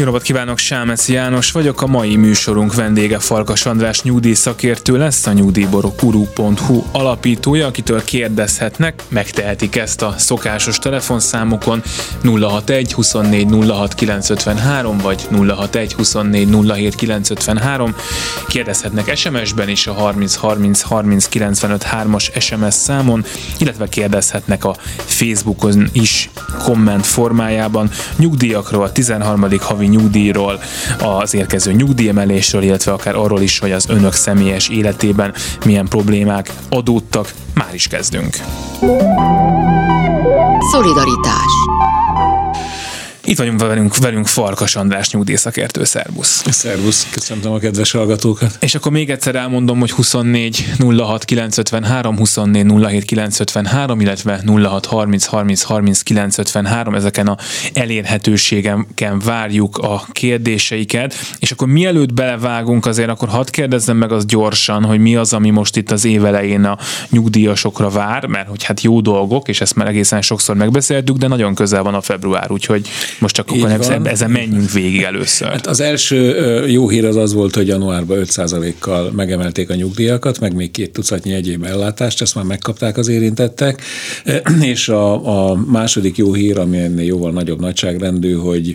Jó napot kívánok, Sámec János vagyok, a mai műsorunk vendége Farkas András nyugdíj szakértő lesz, a nyugdíjborokuru.hu alapítója, akitől kérdezhetnek, megtehetik ezt a szokásos telefonszámukon 061 24 06 953 vagy 061 24 07 953. Kérdezhetnek SMS-ben is a 30 30 30 95 3-as SMS számon, illetve kérdezhetnek a Facebookon is komment formájában nyugdíjakról a 13. havi nyugdíjról, az érkező nyugdíjemelésről, illetve akár arról is, hogy az önök személyes életében milyen problémák adódtak. Már is kezdünk. Szolidaritás itt vagyunk velünk, velünk Farkas András nyugdíjszakértő, szervusz. Szervusz, köszöntöm a kedves hallgatókat. És akkor még egyszer elmondom, hogy 24 06 953, 24 07 953, illetve 06 30 30 30 953, ezeken a elérhetőségeken várjuk a kérdéseiket, és akkor mielőtt belevágunk azért, akkor hadd kérdezzem meg az gyorsan, hogy mi az, ami most itt az évelején a nyugdíjasokra vár, mert hogy hát jó dolgok, és ezt már egészen sokszor megbeszéltük, de nagyon közel van a február, úgyhogy most csak akkor nem, ezen menjünk végig először. Hát az első jó hír az az volt, hogy januárban 5%-kal megemelték a nyugdíjakat, meg még két tucatnyi egyéb ellátást, ezt már megkapták az érintettek, és a, a második jó hír, ami ennél jóval nagyobb nagyságrendű, hogy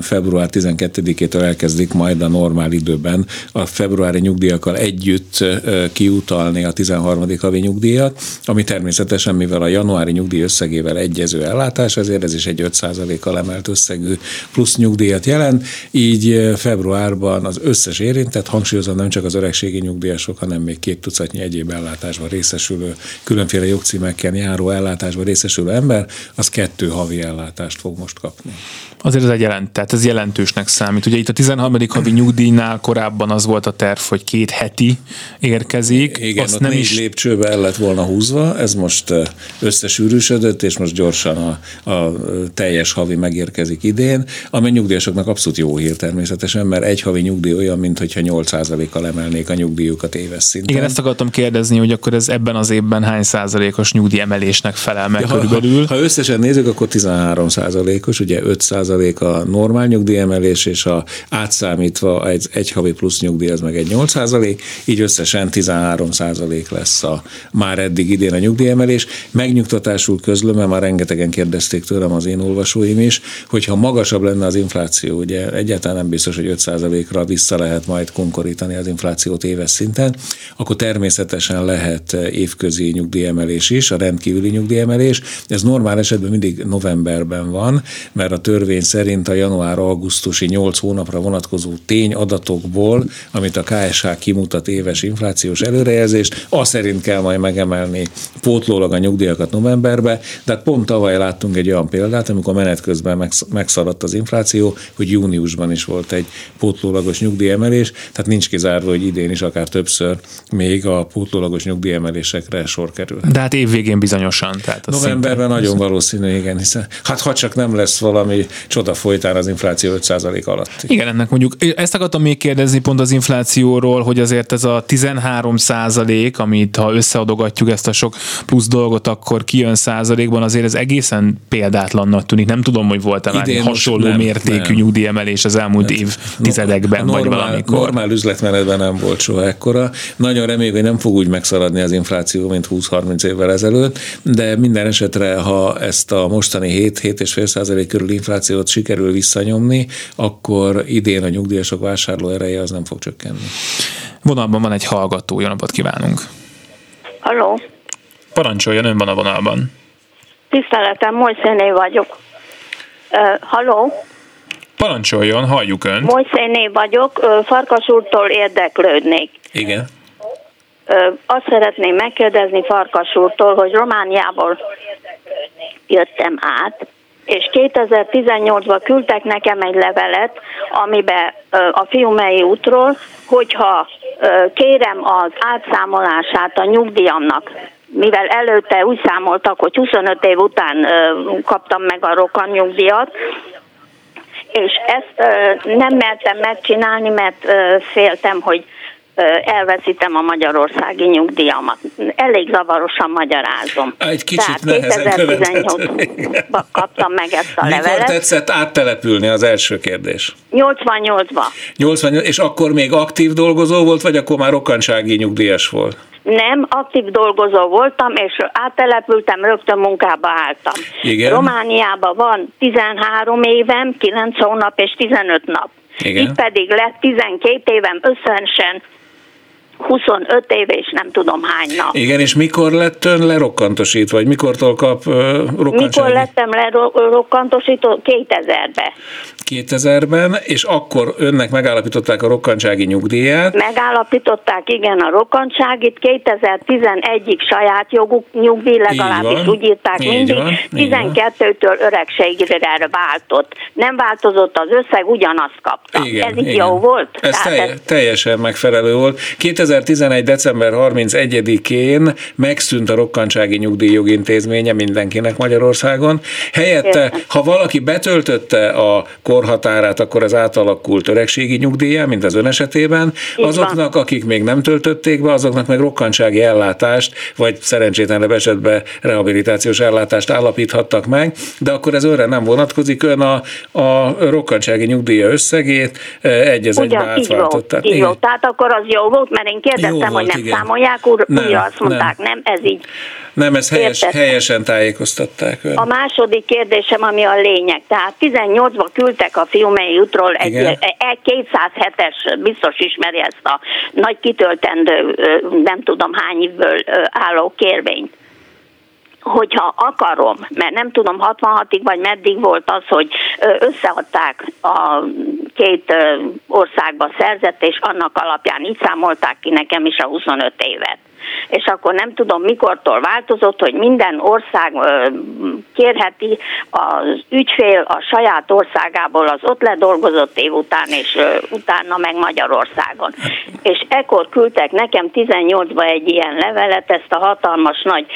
február 12-től elkezdik majd a normál időben a februári nyugdíjakkal együtt kiutalni a 13. havi nyugdíjat, ami természetesen, mivel a januári nyugdíj összegével egyező ellátás, ezért ez is egy 5%-kal emel kiemelt összegű plusz nyugdíjat jelent, így eh, februárban az összes érintett, hangsúlyozom nem csak az öregségi nyugdíjasok, hanem még két tucatnyi egyéb ellátásban részesülő, különféle jogcímekkel járó ellátásban részesülő ember, az kettő havi ellátást fog most kapni. Azért ez egy jelent, tehát ez jelentősnek számít. Ugye itt a 13. havi nyugdíjnál korábban az volt a terv, hogy két heti érkezik. Igen, Azt nem négy is... lépcsőbe el lett volna húzva, ez most eh, összesűrűsödött, és most gyorsan a, a teljes havi megérkezik érkezik idén, ami nyugdíjasoknak abszolút jó hír természetesen, mert egy havi nyugdíj olyan, mintha 8%-kal emelnék a nyugdíjukat éves szinten. Igen, ezt akartam kérdezni, hogy akkor ez ebben az évben hány százalékos nyugdíjemelésnek felel meg ja, körülbelül? Ha, ha összesen nézzük, akkor 13 százalékos, ugye 5 százalék a normál nyugdíjemelés, és a átszámítva egy, egy havi plusz nyugdíj, az meg egy 8 százalék, így összesen 13 százalék lesz a már eddig idén a nyugdíjemelés. Megnyugtatásul közlöm, mert már rengetegen kérdezték tőlem az én olvasóim is, hogyha magasabb lenne az infláció, ugye egyáltalán nem biztos, hogy 5%-ra vissza lehet majd konkorítani az inflációt éves szinten, akkor természetesen lehet évközi nyugdíjemelés is, a rendkívüli nyugdíjemelés. Ez normál esetben mindig novemberben van, mert a törvény szerint a január-augusztusi 8 hónapra vonatkozó tényadatokból, amit a KSH kimutat éves inflációs előrejelzést, az szerint kell majd megemelni pótlólag a nyugdíjakat novemberbe, de hát pont tavaly láttunk egy olyan példát, amikor menet közben megszaladt az infláció, hogy júniusban is volt egy pótlólagos nyugdíjemelés, tehát nincs kizárva, hogy idén is akár többször még a pótlólagos nyugdíjemelésekre sor kerül. De hát évvégén bizonyosan. Tehát Novemberben nagyon nagyon valószínű, igen, hiszen hát ha csak nem lesz valami csoda folytán az infláció 5% alatt. Igen, ennek mondjuk, ezt akartam még kérdezni pont az inflációról, hogy azért ez a 13 százalék, amit ha összeadogatjuk ezt a sok plusz dolgot, akkor kijön százalékban, azért ez egészen példátlannak tűnik. Nem tudom, hogy volt-e már hasonló nem, mértékű nem. nyugdíjemelés az elmúlt hát, évtizedekben, normál, vagy valamikor. Normál üzletmenetben nem volt soha ekkora. Nagyon reméljük, hogy nem fog úgy megszaladni az infláció, mint 20-30 évvel ezelőtt, de minden esetre, ha ezt a mostani 7-7,5 százalék körül inflációt sikerül visszanyomni, akkor idén a nyugdíjasok vásárló ereje az nem fog csökkenni. Vonalban van egy hallgató, jó napot kívánunk! Halló! Parancsoljon, ön van a vonalban. Tiszteletem, Molyszéné vagyok. Uh, halló? Parancsoljon, halljuk Önt. Molyszéné vagyok, Farkas úrtól érdeklődnék. Igen. Azt szeretném megkérdezni Farkas úrtól, hogy Romániából jöttem át, és 2018-ban küldtek nekem egy levelet, amiben a Fiumei útról, hogyha kérem az átszámolását a nyugdíjamnak, mivel előtte úgy számoltak, hogy 25 év után kaptam meg a rokan nyugdíjat, és ezt nem mertem megcsinálni, mert féltem, hogy elveszítem a magyarországi nyugdíjamat. Elég zavarosan magyarázom. Egy kicsit Tehát 2018-ban kaptam meg ezt a Mikor levelet. tetszett áttelepülni az első kérdés? 88-ba. 88, és akkor még aktív dolgozó volt, vagy akkor már rokkantsági nyugdíjas volt? Nem, aktív dolgozó voltam, és áttelepültem, rögtön munkába álltam. Igen. Romániában van 13 évem, 9 hónap és 15 nap. Igen. Itt pedig lett 12 évem összesen 25 év és nem tudom hány nap. Igen, és mikor lett ön lerokkantosítva, vagy mikortól kap uh, rokkantsági? Mikor lettem lerokkantosítva? 2000-ben. 2000-ben, és akkor önnek megállapították a rokkantsági nyugdíját. Megállapították, igen, a rokkantságit. 2011-ig saját joguk nyugdíj, legalábbis úgy írták így mindig. van, 12-től öregségre váltott. Nem változott az összeg, ugyanazt kapta. Igen, Ez így igen. jó volt? Ez telj- teljesen megfelelő volt. 2011. december 31-én megszűnt a rokkantsági nyugdíjjogintézménye mindenkinek Magyarországon. Helyette, Értem. ha valaki betöltötte a korhatárát, akkor ez átalakult öregségi nyugdíjá, mint az ön esetében. Így van. Azoknak, akik még nem töltötték be, azoknak meg rokkantsági ellátást, vagy szerencsétlenebb esetben rehabilitációs ellátást állapíthattak meg, de akkor ez önre nem vonatkozik, ön a, a rokkantsági nyugdíja összegét eh, egy az egybe átváltott. volt, Tehát így volt. Tehát akkor az jó volt, mert én kérdeztem, Jó hogy volt, nem igen. számolják, úr, Nem, újra azt mondták, nem. ez így. Nem, ez helyes, Értettem. helyesen tájékoztatták ön. A második kérdésem, ami a lényeg. Tehát 18-ban küldtek a Fiumei útról egy, egy 207-es, biztos ismeri ezt a nagy kitöltendő, nem tudom hány évből álló kérvényt hogyha akarom, mert nem tudom 66-ig vagy meddig volt az, hogy összeadták a két országba szerzett, és annak alapján így számolták ki nekem is a 25 évet. És akkor nem tudom, mikortól változott, hogy minden ország kérheti az ügyfél a saját országából az ott ledolgozott év után, és utána meg Magyarországon. És ekkor küldtek nekem 18-ba egy ilyen levelet, ezt a hatalmas nagy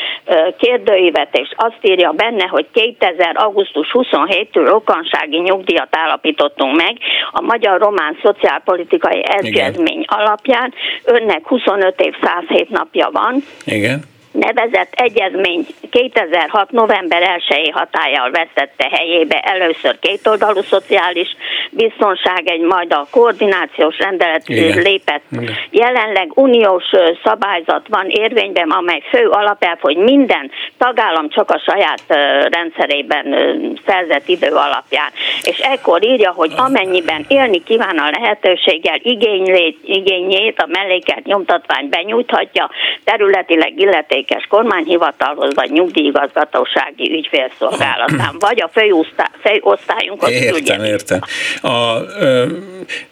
kérdőívet, és azt írja benne, hogy 2000. augusztus 27-től rokansági nyugdíjat állapítottunk meg a Magyar-Román Szociálpolitikai Egyezmény alapján. Önnek 25 év 107 napja van, Igen. Nevezett egyezmény 2006. november 1-i hatállyal vesztette helyébe először kétoldalú szociális biztonság, egy majd a koordinációs rendelet Igen. lépett. Igen. Jelenleg uniós szabályzat van érvényben, amely fő alapelv, hogy minden tagállam csak a saját rendszerében szerzett idő alapján. És ekkor írja, hogy amennyiben élni kíván a lehetőséggel, igénylét, igényét a mellékelt nyomtatvány benyújthatja területileg illetékes kormányhivatalhoz, vagy nyugdíjigazgatósági ügyfélszolgálatán, vagy a főosztá- főosztályunkhoz Értem, küldje. értem. A ö,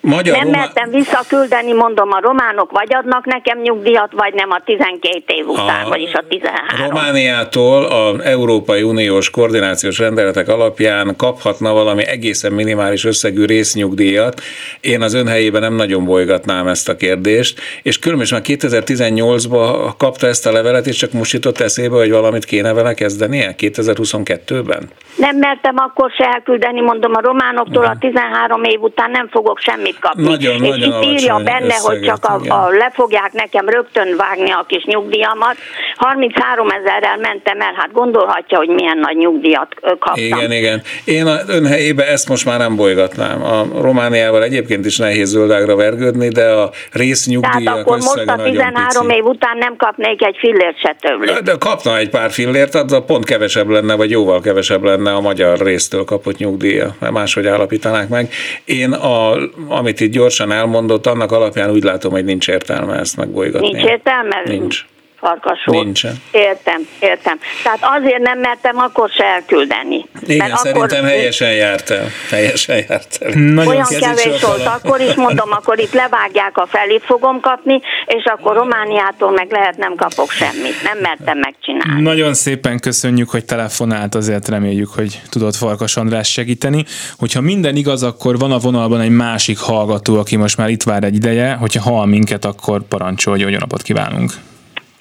magyar Nem Roma- mertem visszaküldeni, mondom, a románok vagy adnak nekem nyugdíjat, vagy nem a 12 év után, A vagyis a 13. Romániától az Európai Uniós koordinációs rendeletek alapján kaphatna valami egészen minimális összegű résznyugdíjat. Én az ön helyében nem nagyon bolygatnám ezt a kérdést, és különösen már 2018-ban kapta ezt a levelet, és csak most jutott eszébe, hogy valamit kéne vele kezdenie 2022-ben? Nem mertem akkor se elküldeni, mondom, a románoktól a 13 év után nem fogok semmit kapni. Nagyon, és nagyon itt írja benne, hogy csak a, igen. a, le fogják nekem rögtön vágni a kis nyugdíjamat. 33 ezerrel mentem el, hát gondolhatja, hogy milyen nagy nyugdíjat kaptam. Igen, igen. Én a ön helyébe ezt most már nem bolygatnám. A Romániával egyébként is nehéz zöldágra vergődni, de a Tehát résznyugdíjak akkor most a nagyon 13 pici. év után nem kapnék egy fillért se tőlük. De kapna egy pár fillért, az pont kevesebb lenne, vagy jóval kevesebb lenne a magyar résztől kapott nyugdíja, mert máshogy állapítanák meg. Én, a, amit itt gyorsan elmondott, annak alapján úgy látom, hogy nincs értelme ezt megbolygatni. Nincs értelme? Nincs. Farkas úr. Nincsen. Értem, értem. Tehát azért nem mertem akkor se elküldeni. Igen, Mert szerintem helyesen járt el. Helyesen járt el. Nagyon Olyan kevés volt, akkor is mondom, akkor itt levágják a felét fogom kapni, és akkor Romániától meg lehet nem kapok semmit. Nem mertem megcsinálni. Nagyon szépen köszönjük, hogy telefonált, azért reméljük, hogy tudott Farkas András segíteni. Hogyha minden igaz, akkor van a vonalban egy másik hallgató, aki most már itt vár egy ideje, hogyha hall minket, akkor parancsolj, hogy jó napot kívánunk.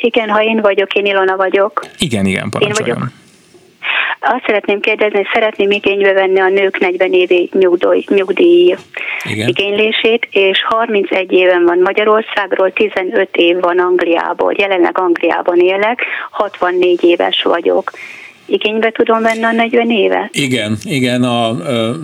Igen, ha én vagyok, én Ilona vagyok. Igen, igen, parancsoljon. vagyok. azt szeretném kérdezni, hogy szeretném igénybe venni a nők 40 évi nyugdíj, nyugdíj Igen. igénylését, és 31 éven van Magyarországról, 15 év van Angliából. Jelenleg Angliában élek, 64 éves vagyok igénybe tudom venni a 40 évet? Igen, igen, a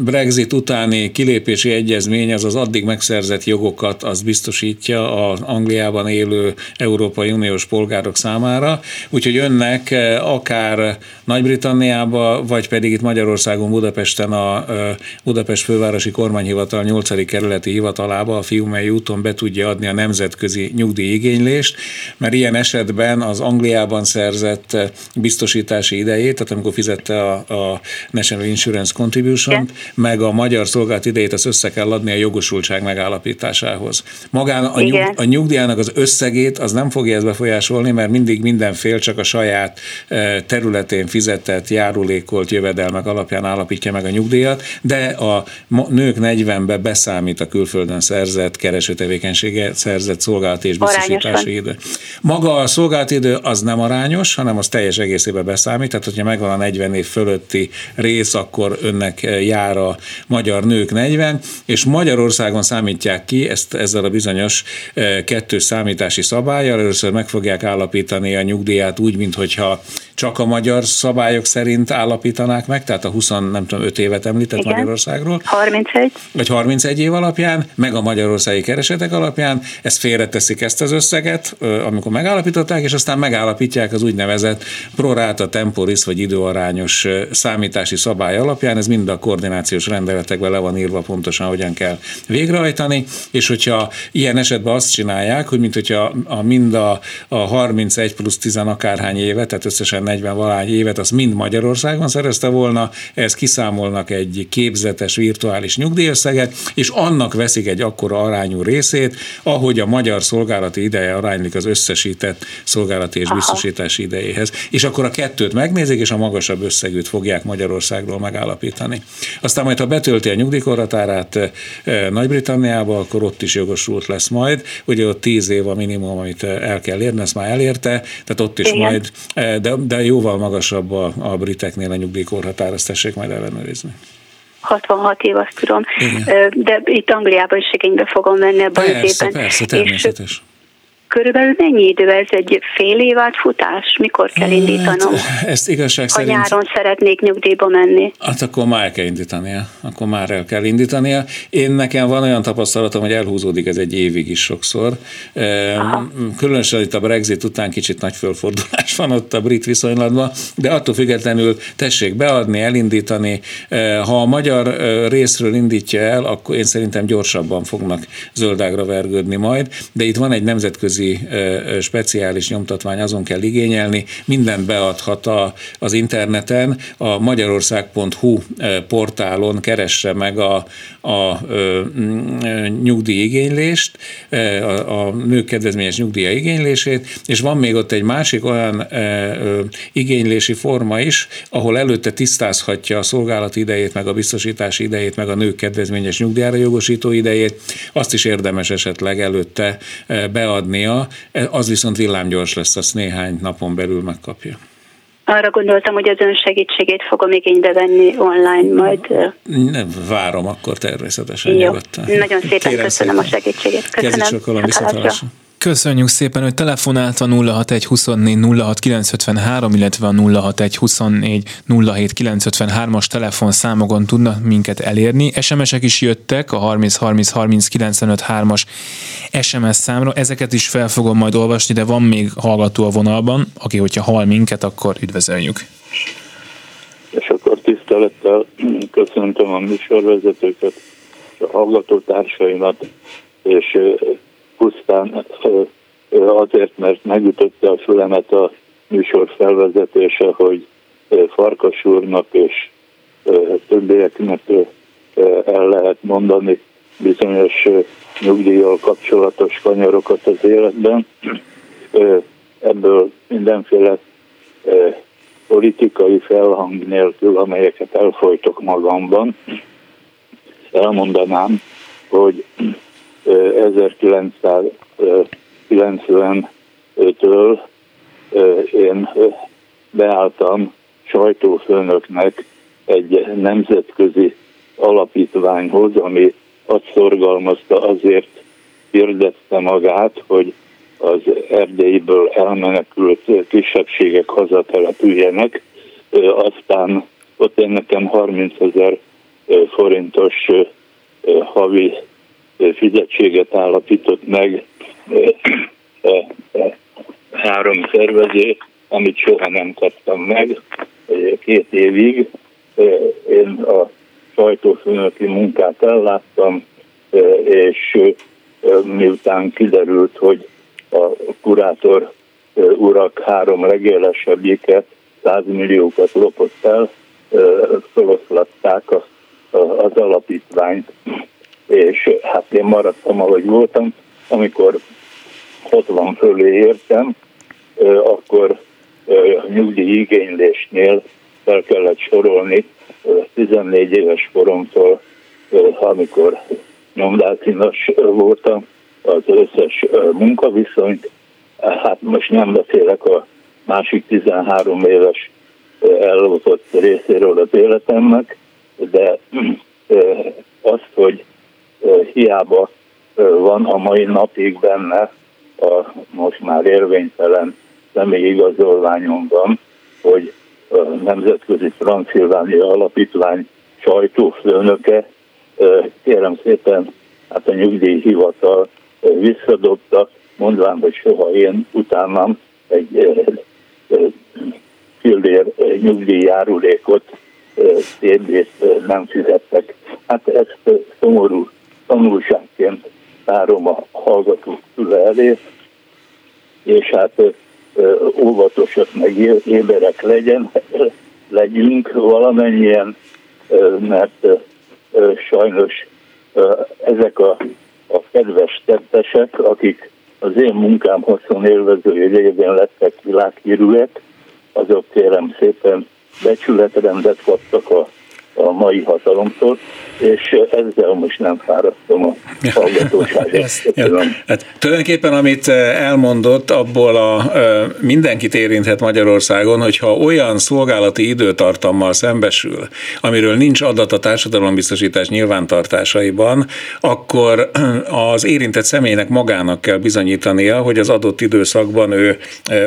Brexit utáni kilépési egyezmény az az addig megszerzett jogokat az biztosítja az Angliában élő Európai Uniós polgárok számára, úgyhogy önnek akár Nagy-Britanniába, vagy pedig itt Magyarországon Budapesten a Budapest Fővárosi Kormányhivatal 8. kerületi hivatalába a Fiumei úton be tudja adni a nemzetközi nyugdíjigénylést, mert ilyen esetben az Angliában szerzett biztosítási idejét idejét, tehát amikor fizette a, a National Insurance Contribution, meg a magyar szolgált idejét, az össze kell adni a jogosultság megállapításához. Magán a, nyug, a nyugdíjának az összegét az nem fogja ezt befolyásolni, mert mindig minden fél csak a saját e, területén fizetett, járulékolt jövedelmek alapján állapítja meg a nyugdíjat, de a nők 40-be beszámít a külföldön szerzett keresőtevékenysége, szerzett szolgálati és biztosítási idő. Maga a szolgálati idő az nem arányos, hanem az teljes egészében beszámít, tehát hogyha megvan a 40 év fölötti rész, akkor önnek jár a magyar nők 40, és Magyarországon számítják ki ezt ezzel a bizonyos e, kettős számítási szabályjal, először meg fogják állapítani a nyugdíját úgy, mintha csak a magyar szabályok szerint állapítanák meg, tehát a 20, nem tudom, 5 évet említett Igen. Magyarországról. 31. Vagy 31 év alapján, meg a magyarországi keresetek alapján, ezt félreteszik ezt az összeget, amikor megállapították, és aztán megállapítják az úgynevezett prorata temporis, vagy időarányos számítási szabály alapján, ez mind a koordinációs rendeletekben le van írva pontosan, hogyan kell végrehajtani, és hogyha ilyen esetben azt csinálják, hogy mint hogyha a, mind a, a 31 plusz 10 akárhány éve, tehát összesen 40 valány évet, az mind Magyarországon szerezte volna, ezt kiszámolnak egy képzetes virtuális nyugdíjösszeget, és annak veszik egy akkora arányú részét, ahogy a magyar szolgálati ideje aránylik az összesített szolgálati és biztosítási idejéhez. És akkor a kettőt megnézik, és a magasabb összegűt fogják Magyarországról megállapítani. Aztán majd, ha betölti a nyugdíjkorhatárát eh, Nagy-Britanniába, akkor ott is jogosult lesz majd. Ugye ott 10 év a minimum, amit eh, el kell érni, ezt már elérte, tehát ott is Igen. majd, eh, de, de jóval magasabb a, a briteknél a nyugdíjkorhatár, azt tessék majd ellenőrizni. 66 év, azt tudom, Igen. de itt Angliában is igénybe fogom venni ebben persze, az évben. Persze, természetes. És Körülbelül mennyi idő ez egy fél év futás? Mikor kell hát, indítanom? Ezt igazság ha szerint... nyáron szeretnék nyugdíjba menni. Hát akkor már el kell indítania. Akkor már el kell indítania. Én nekem van olyan tapasztalatom, hogy elhúzódik ez egy évig is sokszor. Aha. Különösen itt a Brexit után kicsit nagy fölfordulás van ott a brit viszonylatban, de attól függetlenül tessék beadni, elindítani. Ha a magyar részről indítja el, akkor én szerintem gyorsabban fognak zöldágra vergődni majd, de itt van egy nemzetközi nemzetközi speciális nyomtatvány, azon kell igényelni, mindent beadhat a, az interneten, a magyarország.hu portálon keresse meg a, a, nyugdíj igénylést, a, a nők kedvezményes nyugdíja igénylését, és van még ott egy másik olyan igénylési forma is, ahol előtte tisztázhatja a szolgálati idejét, meg a biztosítási idejét, meg a nők kedvezményes nyugdíjára jogosító idejét, azt is érdemes esetleg előtte beadnia, az viszont villámgyors lesz, azt néhány napon belül megkapja. Arra gondoltam, hogy az ön segítségét fogom igénybe venni online majd. Nem, várom akkor természetesen. Jó, nyugodtan. nagyon szépen Kérem köszönöm szépen. a segítségét. Köszönöm. Kezdjük sokkal a Köszönjük szépen, hogy telefonált a 061 24 06 953, illetve a 061 24 07 953-as telefonszámokon tudnak minket elérni. SMS-ek is jöttek a 30 30 30 95 3-as SMS számra. Ezeket is fel fogom majd olvasni, de van még hallgató a vonalban, aki hogyha hall minket, akkor üdvözöljük. És akkor tisztelettel köszöntöm a műsorvezetőket, a hallgatótársaimat, és pusztán azért, mert megütötte a fülemet a műsor felvezetése, hogy Farkas úrnak és többieknek el lehet mondani bizonyos nyugdíjjal kapcsolatos kanyarokat az életben. Ebből mindenféle politikai felhang nélkül, amelyeket elfolytok magamban, elmondanám, hogy 1990-től én beálltam sajtófőnöknek egy nemzetközi alapítványhoz, ami azt szorgalmazta, azért hirdette magát, hogy az Erdélyből elmenekült kisebbségek hazatelepüljenek, aztán ott én nekem 30 ezer forintos havi fizetséget állapított meg három szervező, amit soha nem kaptam meg két évig. Én a sajtófőnöki munkát elláttam, és miután kiderült, hogy a kurátor urak három legélesebbike 100 milliókat lopott el, feloszlatták az alapítványt, és hát én maradtam, ahogy voltam. Amikor 60 fölé értem, akkor nyugdíj igénylésnél fel kellett sorolni 14 éves koromtól, amikor nyomdácinas voltam, az összes munkaviszonyt. Hát most nem beszélek a másik 13 éves ellopott részéről az életemnek, de azt, hogy hiába van a mai napig benne a most már érvénytelen személyigazolványomban, hogy a Nemzetközi Transzilvánia Alapítvány sajtófőnöke, kérem szépen, hát a nyugdíjhivatal visszadobta, mondván, hogy soha én utánam egy fillér nyugdíjjárulékot térdét nem fizettek. Hát ezt szomorú tanulságként tárom a hallgatók elé, és hát óvatosak meg éberek legyen, legyünk valamennyien, mert sajnos ezek a, a kedves tettesek, akik az én munkám hosszon élvezői révén lettek világhírűek, azok kérem szépen becsületrendet kaptak a a mai hatalomtól, és ezzel most nem fárasztom a hallgatóságot. hát, tulajdonképpen amit elmondott, abból a mindenkit érinthet Magyarországon, hogyha olyan szolgálati időtartammal szembesül, amiről nincs adat a társadalombiztosítás nyilvántartásaiban, akkor az érintett személynek magának kell bizonyítania, hogy az adott időszakban ő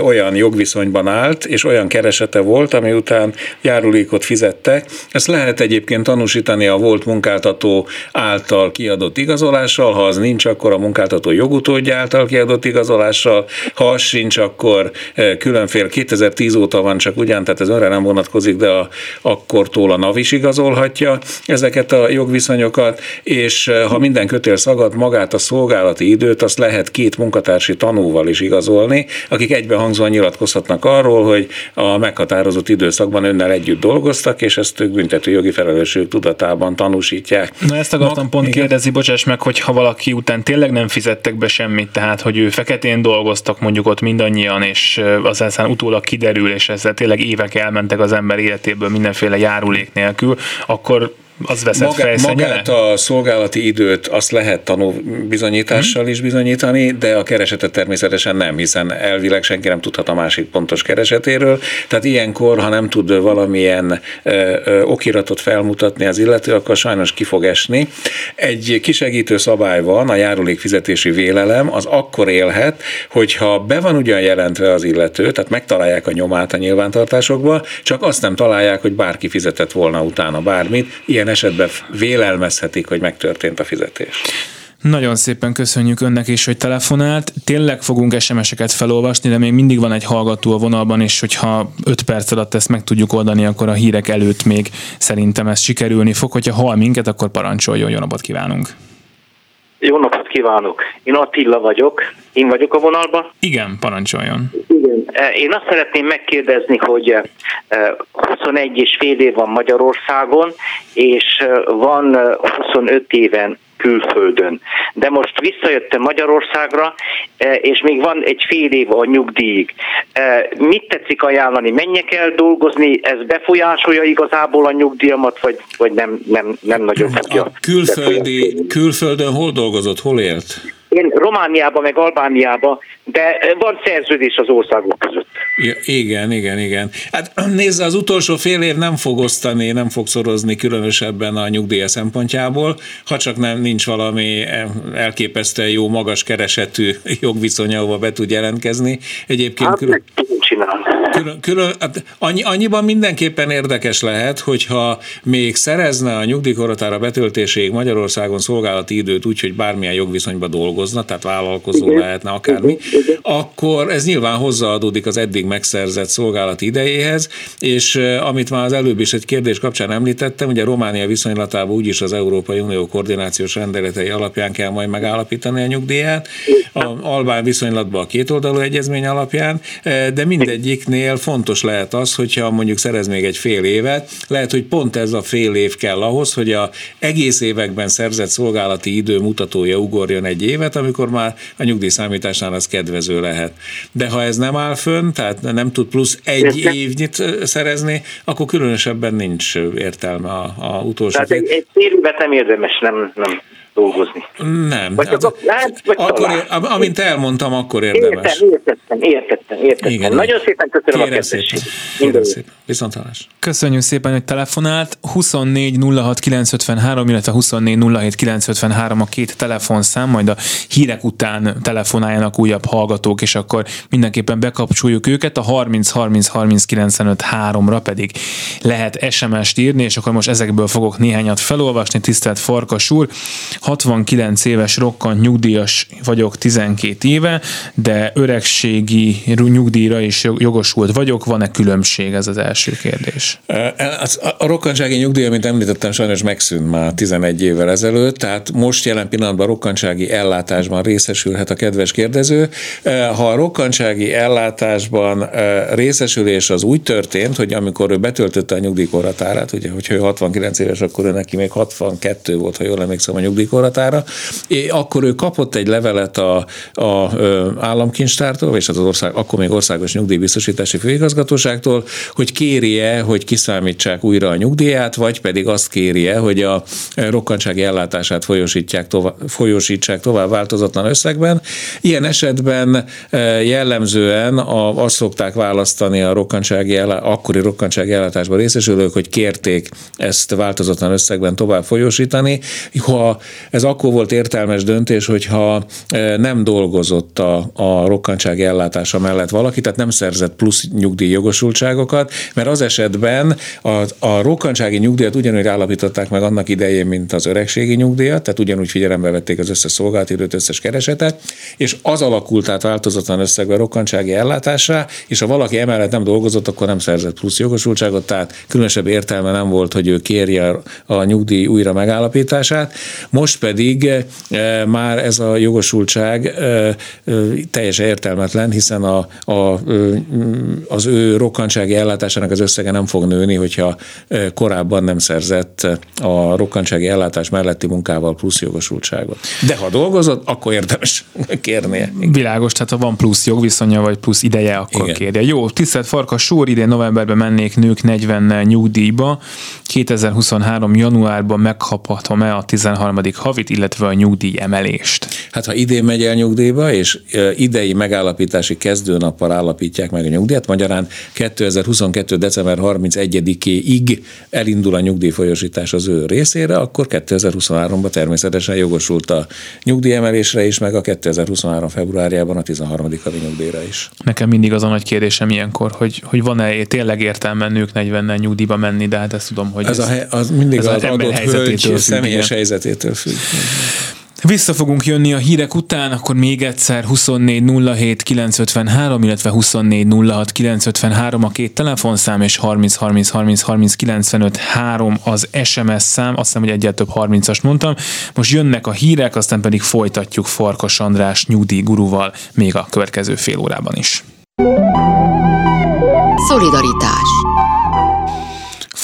olyan jogviszonyban állt, és olyan keresete volt, ami után járulékot fizettek. Ezt lehet lehet egyébként tanúsítani a volt munkáltató által kiadott igazolással, ha az nincs, akkor a munkáltató jogutódja által kiadott igazolással, ha az sincs, akkor eh, különféle 2010 óta van csak ugyan, tehát ez önre nem vonatkozik, de a, akkortól a NAV is igazolhatja ezeket a jogviszonyokat, és eh, ha minden kötél szagad magát a szolgálati időt, azt lehet két munkatársi tanúval is igazolni, akik egybehangzóan nyilatkozhatnak arról, hogy a meghatározott időszakban önnel együtt dolgoztak, és ezt ők büntető jogi felelősség tudatában tanúsítják. Na ezt akartam Ma, pont igen. kérdezni, bocsáss meg, hogy ha valaki után tényleg nem fizettek be semmit, tehát hogy ő feketén dolgoztak mondjuk ott mindannyian, és az aztán utólag kiderül, és ezzel tényleg évek elmentek az ember életéből mindenféle járulék nélkül, akkor az veszett Maga, Magát a szolgálati időt azt lehet tanúbizonyítással hmm. is bizonyítani, de a keresetet természetesen nem, hiszen elvileg senki nem tudhat a másik pontos keresetéről. Tehát ilyenkor, ha nem tud valamilyen ö, ö, okiratot felmutatni az illető, akkor sajnos ki fog esni. Egy kisegítő szabály van, a járulékfizetési vélelem, az akkor élhet, hogyha be van ugyan jelentve az illető, tehát megtalálják a nyomát a nyilvántartásokba, csak azt nem találják, hogy bárki fizetett volna utána bármit. Ilyen ilyen esetben vélelmezhetik, hogy megtörtént a fizetés. Nagyon szépen köszönjük önnek is, hogy telefonált. Tényleg fogunk SMS-eket felolvasni, de még mindig van egy hallgató a vonalban, és hogyha 5 perc alatt ezt meg tudjuk oldani, akkor a hírek előtt még szerintem ez sikerülni fog. Hogyha hal minket, akkor parancsoljon, jó napot kívánunk! Jó napot kívánok! Én Attila vagyok. Én vagyok a vonalban? Igen, parancsoljon. Igen. E, én azt szeretném megkérdezni, hogy 21 e, és fél év van Magyarországon, és e, van 25 éven külföldön. De most visszajöttem Magyarországra, és még van egy fél év a nyugdíjig. Mit tetszik ajánlani? Menjek el dolgozni? Ez befolyásolja igazából a nyugdíjamat, vagy, vagy nem, nem, nem nagyon fogja? A külföldi, külföldön hol dolgozott, hol élt? Én Romániába meg Albániába, de van szerződés az országok között. Ja, igen, igen, igen. Hát nézze, az utolsó fél év nem fog osztani, nem fog szorozni különösebben a nyugdíja szempontjából, ha csak nem nincs valami elképesztően jó, magas keresetű jogviszonya, ahova be tud jelentkezni. Egyébként hát, külön... Külön, külön, hát annyi, annyiban mindenképpen érdekes lehet, hogyha még szerezne a nyugdíjkorotára betöltéséig Magyarországon szolgálati időt úgy, hogy bármilyen jogviszonyban dolgozna, tehát vállalkozó Igen. lehetne akármi, Igen. akkor ez nyilván hozzáadódik az eddig megszerzett szolgálati idejéhez, és amit már az előbb is egy kérdés kapcsán említettem, ugye Románia viszonylatában úgyis az Európai Unió koordinációs rendeletei alapján kell majd megállapítani a nyugdíját, a Albán viszonylatban a kétoldalú egyezmény alapján, de mindegyiknél fontos lehet az, hogyha mondjuk szerez még egy fél évet, lehet, hogy pont ez a fél év kell ahhoz, hogy a egész években szerzett szolgálati idő mutatója ugorjon egy évet, amikor már a nyugdíjszámításnál az kedvező lehet. De ha ez nem áll fönn, tehát nem tud plusz egy évnyit szerezni, akkor különösebben nincs értelme a, a utolsó. Tehát egy, egy évet nem érdemes, nem, nem dolgozni. Nem. Vagy hát, hát, vagy akkor, ér, amint elmondtam, akkor érdemes. Értem, értettem, értettem, értettem. Igen, Nagyon szépen köszönöm Kérem a szépen. Kérem szépen. Viszontlátás. Köszönjük szépen, hogy telefonált. 24 06 953, illetve 24 07 953 a két telefonszám, majd a hírek után telefonáljanak újabb hallgatók, és akkor mindenképpen bekapcsoljuk őket. A 30 30 30 95 3-ra pedig lehet SMS-t írni, és akkor most ezekből fogok néhányat felolvasni, tisztelt Farkas úr. 69 éves rokkant nyugdíjas vagyok 12 éve, de öregségi nyugdíjra is jogosult vagyok. Van-e különbség? Ez az első kérdés. A rokkantsági nyugdíj, amit említettem, sajnos megszűnt már 11 évvel ezelőtt, tehát most jelen pillanatban rokkantsági ellátásban részesülhet a kedves kérdező. Ha a rokkantsági ellátásban részesülés az úgy történt, hogy amikor ő betöltötte a nyugdíjkorhatárát, ugye, hogyha ő 69 éves, akkor ő neki még 62 volt, ha jól emlékszem a nyugdíj koratára, akkor ő kapott egy levelet a, a államkincstártól, és az ország, akkor még országos nyugdíjbiztosítási főigazgatóságtól, hogy kérje, hogy kiszámítsák újra a nyugdíját, vagy pedig azt kérje, hogy a rokkantsági ellátását folyosítják tovább, folyosítsák tovább változatlan összegben. Ilyen esetben jellemzően a, azt szokták választani a rokkantsági, akkori rokkantsági ellátásban részesülők, hogy kérték ezt változatlan összegben tovább folyosítani. Ha ez akkor volt értelmes döntés, hogyha e, nem dolgozott a, a rokkantsági ellátása mellett valaki, tehát nem szerzett plusz nyugdíjjogosultságokat, mert az esetben a, a rokkantsági nyugdíjat ugyanúgy állapították meg annak idején, mint az öregségi nyugdíjat, tehát ugyanúgy figyelembe vették az összes szolgáltatőt, összes keresetet, és az alakult át változatlan összegben rokkantsági ellátásra, és ha valaki emellett nem dolgozott, akkor nem szerzett plusz jogosultságot, tehát különösebb értelme nem volt, hogy ő kérje a nyugdíj újra megállapítását. Most pedig eh, már ez a jogosultság eh, eh, teljesen értelmetlen, hiszen a, a, az ő rokkantsági ellátásának az összege nem fog nőni, hogyha korábban nem szerzett a rokkantsági ellátás melletti munkával plusz jogosultságot. De ha dolgozott, akkor érdemes kérnie. Világos, tehát ha van plusz jogviszonya, vagy plusz ideje, akkor Igen. kérje. Jó, tisztelt Farkas Sór, idén novemberben mennék nők 40 nyugdíjba. 2023. januárban megkaphatom-e a 13 havit, illetve a nyugdíj emelést? Hát ha idén megy el nyugdíjba, és idei megállapítási kezdőnappal állapítják meg a nyugdíjat, magyarán 2022. december 31-ig elindul a nyugdíjfolyosítás az ő részére, akkor 2023-ban természetesen jogosult a nyugdíjemelésre is, meg a 2023. februárjában a 13. havi nyugdíjra is. Nekem mindig az a nagy kérdésem ilyenkor, hogy, hogy van-e tényleg értelme nők 40 nyugdíjba menni, de hát ezt tudom, hogy ez, ez, a, az mindig ez az, az adott hölgy személyes helyzetétől függ. Vissza fogunk jönni a hírek után, akkor még egyszer 24 07 953, illetve 24 06 953 a két telefonszám, és 30 30 30 30 95 3 az SMS szám, azt hiszem, hogy egyet több 30-as mondtam. Most jönnek a hírek, aztán pedig folytatjuk Farkas András nyugdíjguruval még a következő fél órában is. Szolidaritás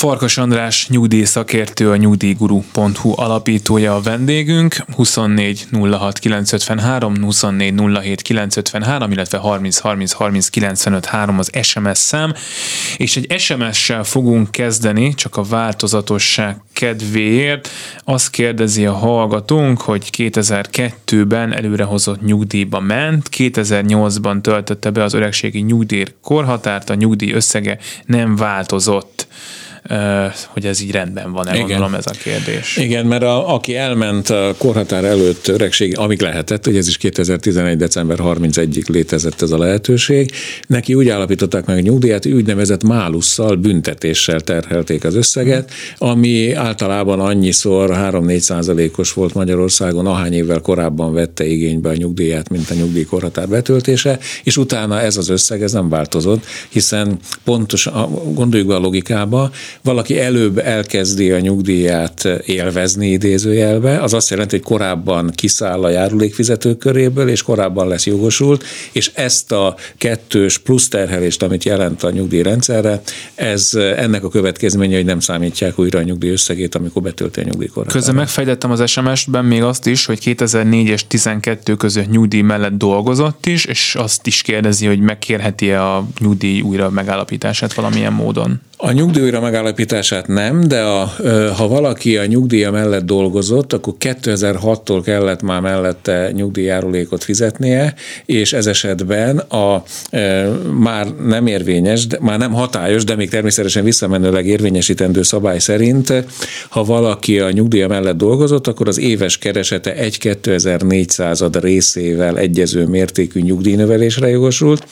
Farkas András nyugdíj szakértő, a nyugdíjguru.hu alapítója a vendégünk, 24 06 953, 24 07 953, illetve 30 30 30 95 3 az SMS szám, és egy SMS-sel fogunk kezdeni, csak a változatosság kedvéért. Azt kérdezi a hallgatónk, hogy 2002-ben előrehozott nyugdíjba ment, 2008-ban töltötte be az öregségi nyugdíj korhatárt, a nyugdíj összege nem változott hogy ez így rendben van-e, Igen. gondolom ez a kérdés. Igen, mert a, aki elment a korhatár előtt öregség, amíg lehetett, hogy ez is 2011. december 31-ig létezett ez a lehetőség, neki úgy állapították meg a nyugdíját, hogy úgynevezett málusszal, büntetéssel terhelték az összeget, ami általában annyiszor 3-4 százalékos volt Magyarországon, ahány évvel korábban vette igénybe a nyugdíját, mint a nyugdíjkorhatár betöltése, és utána ez az összeg ez nem változott, hiszen pontos, gondoljuk be a logikába, valaki előbb elkezdi a nyugdíját élvezni idézőjelbe, az azt jelenti, hogy korábban kiszáll a járulékfizetők köréből, és korábban lesz jogosult, és ezt a kettős plusz terhelést, amit jelent a nyugdíjrendszerre, ez ennek a következménye, hogy nem számítják újra a nyugdíj összegét, amikor betölti a nyugdíjkorát. Közben megfejtettem az SMS-ben még azt is, hogy 2004 és 12 között nyugdíj mellett dolgozott is, és azt is kérdezi, hogy megkérheti-e a nyugdíj újra megállapítását valamilyen módon. A nyugdíj újra megállapítását nem, de a, ha valaki a nyugdíja mellett dolgozott, akkor 2006-tól kellett már mellette nyugdíjjárulékot fizetnie, és ez esetben a e, már nem érvényes, de, már nem hatályos, de még természetesen visszamenőleg érvényesítendő szabály szerint, ha valaki a nyugdíja mellett dolgozott, akkor az éves keresete 1-2400 részével egyező mértékű nyugdíjnövelésre jogosult,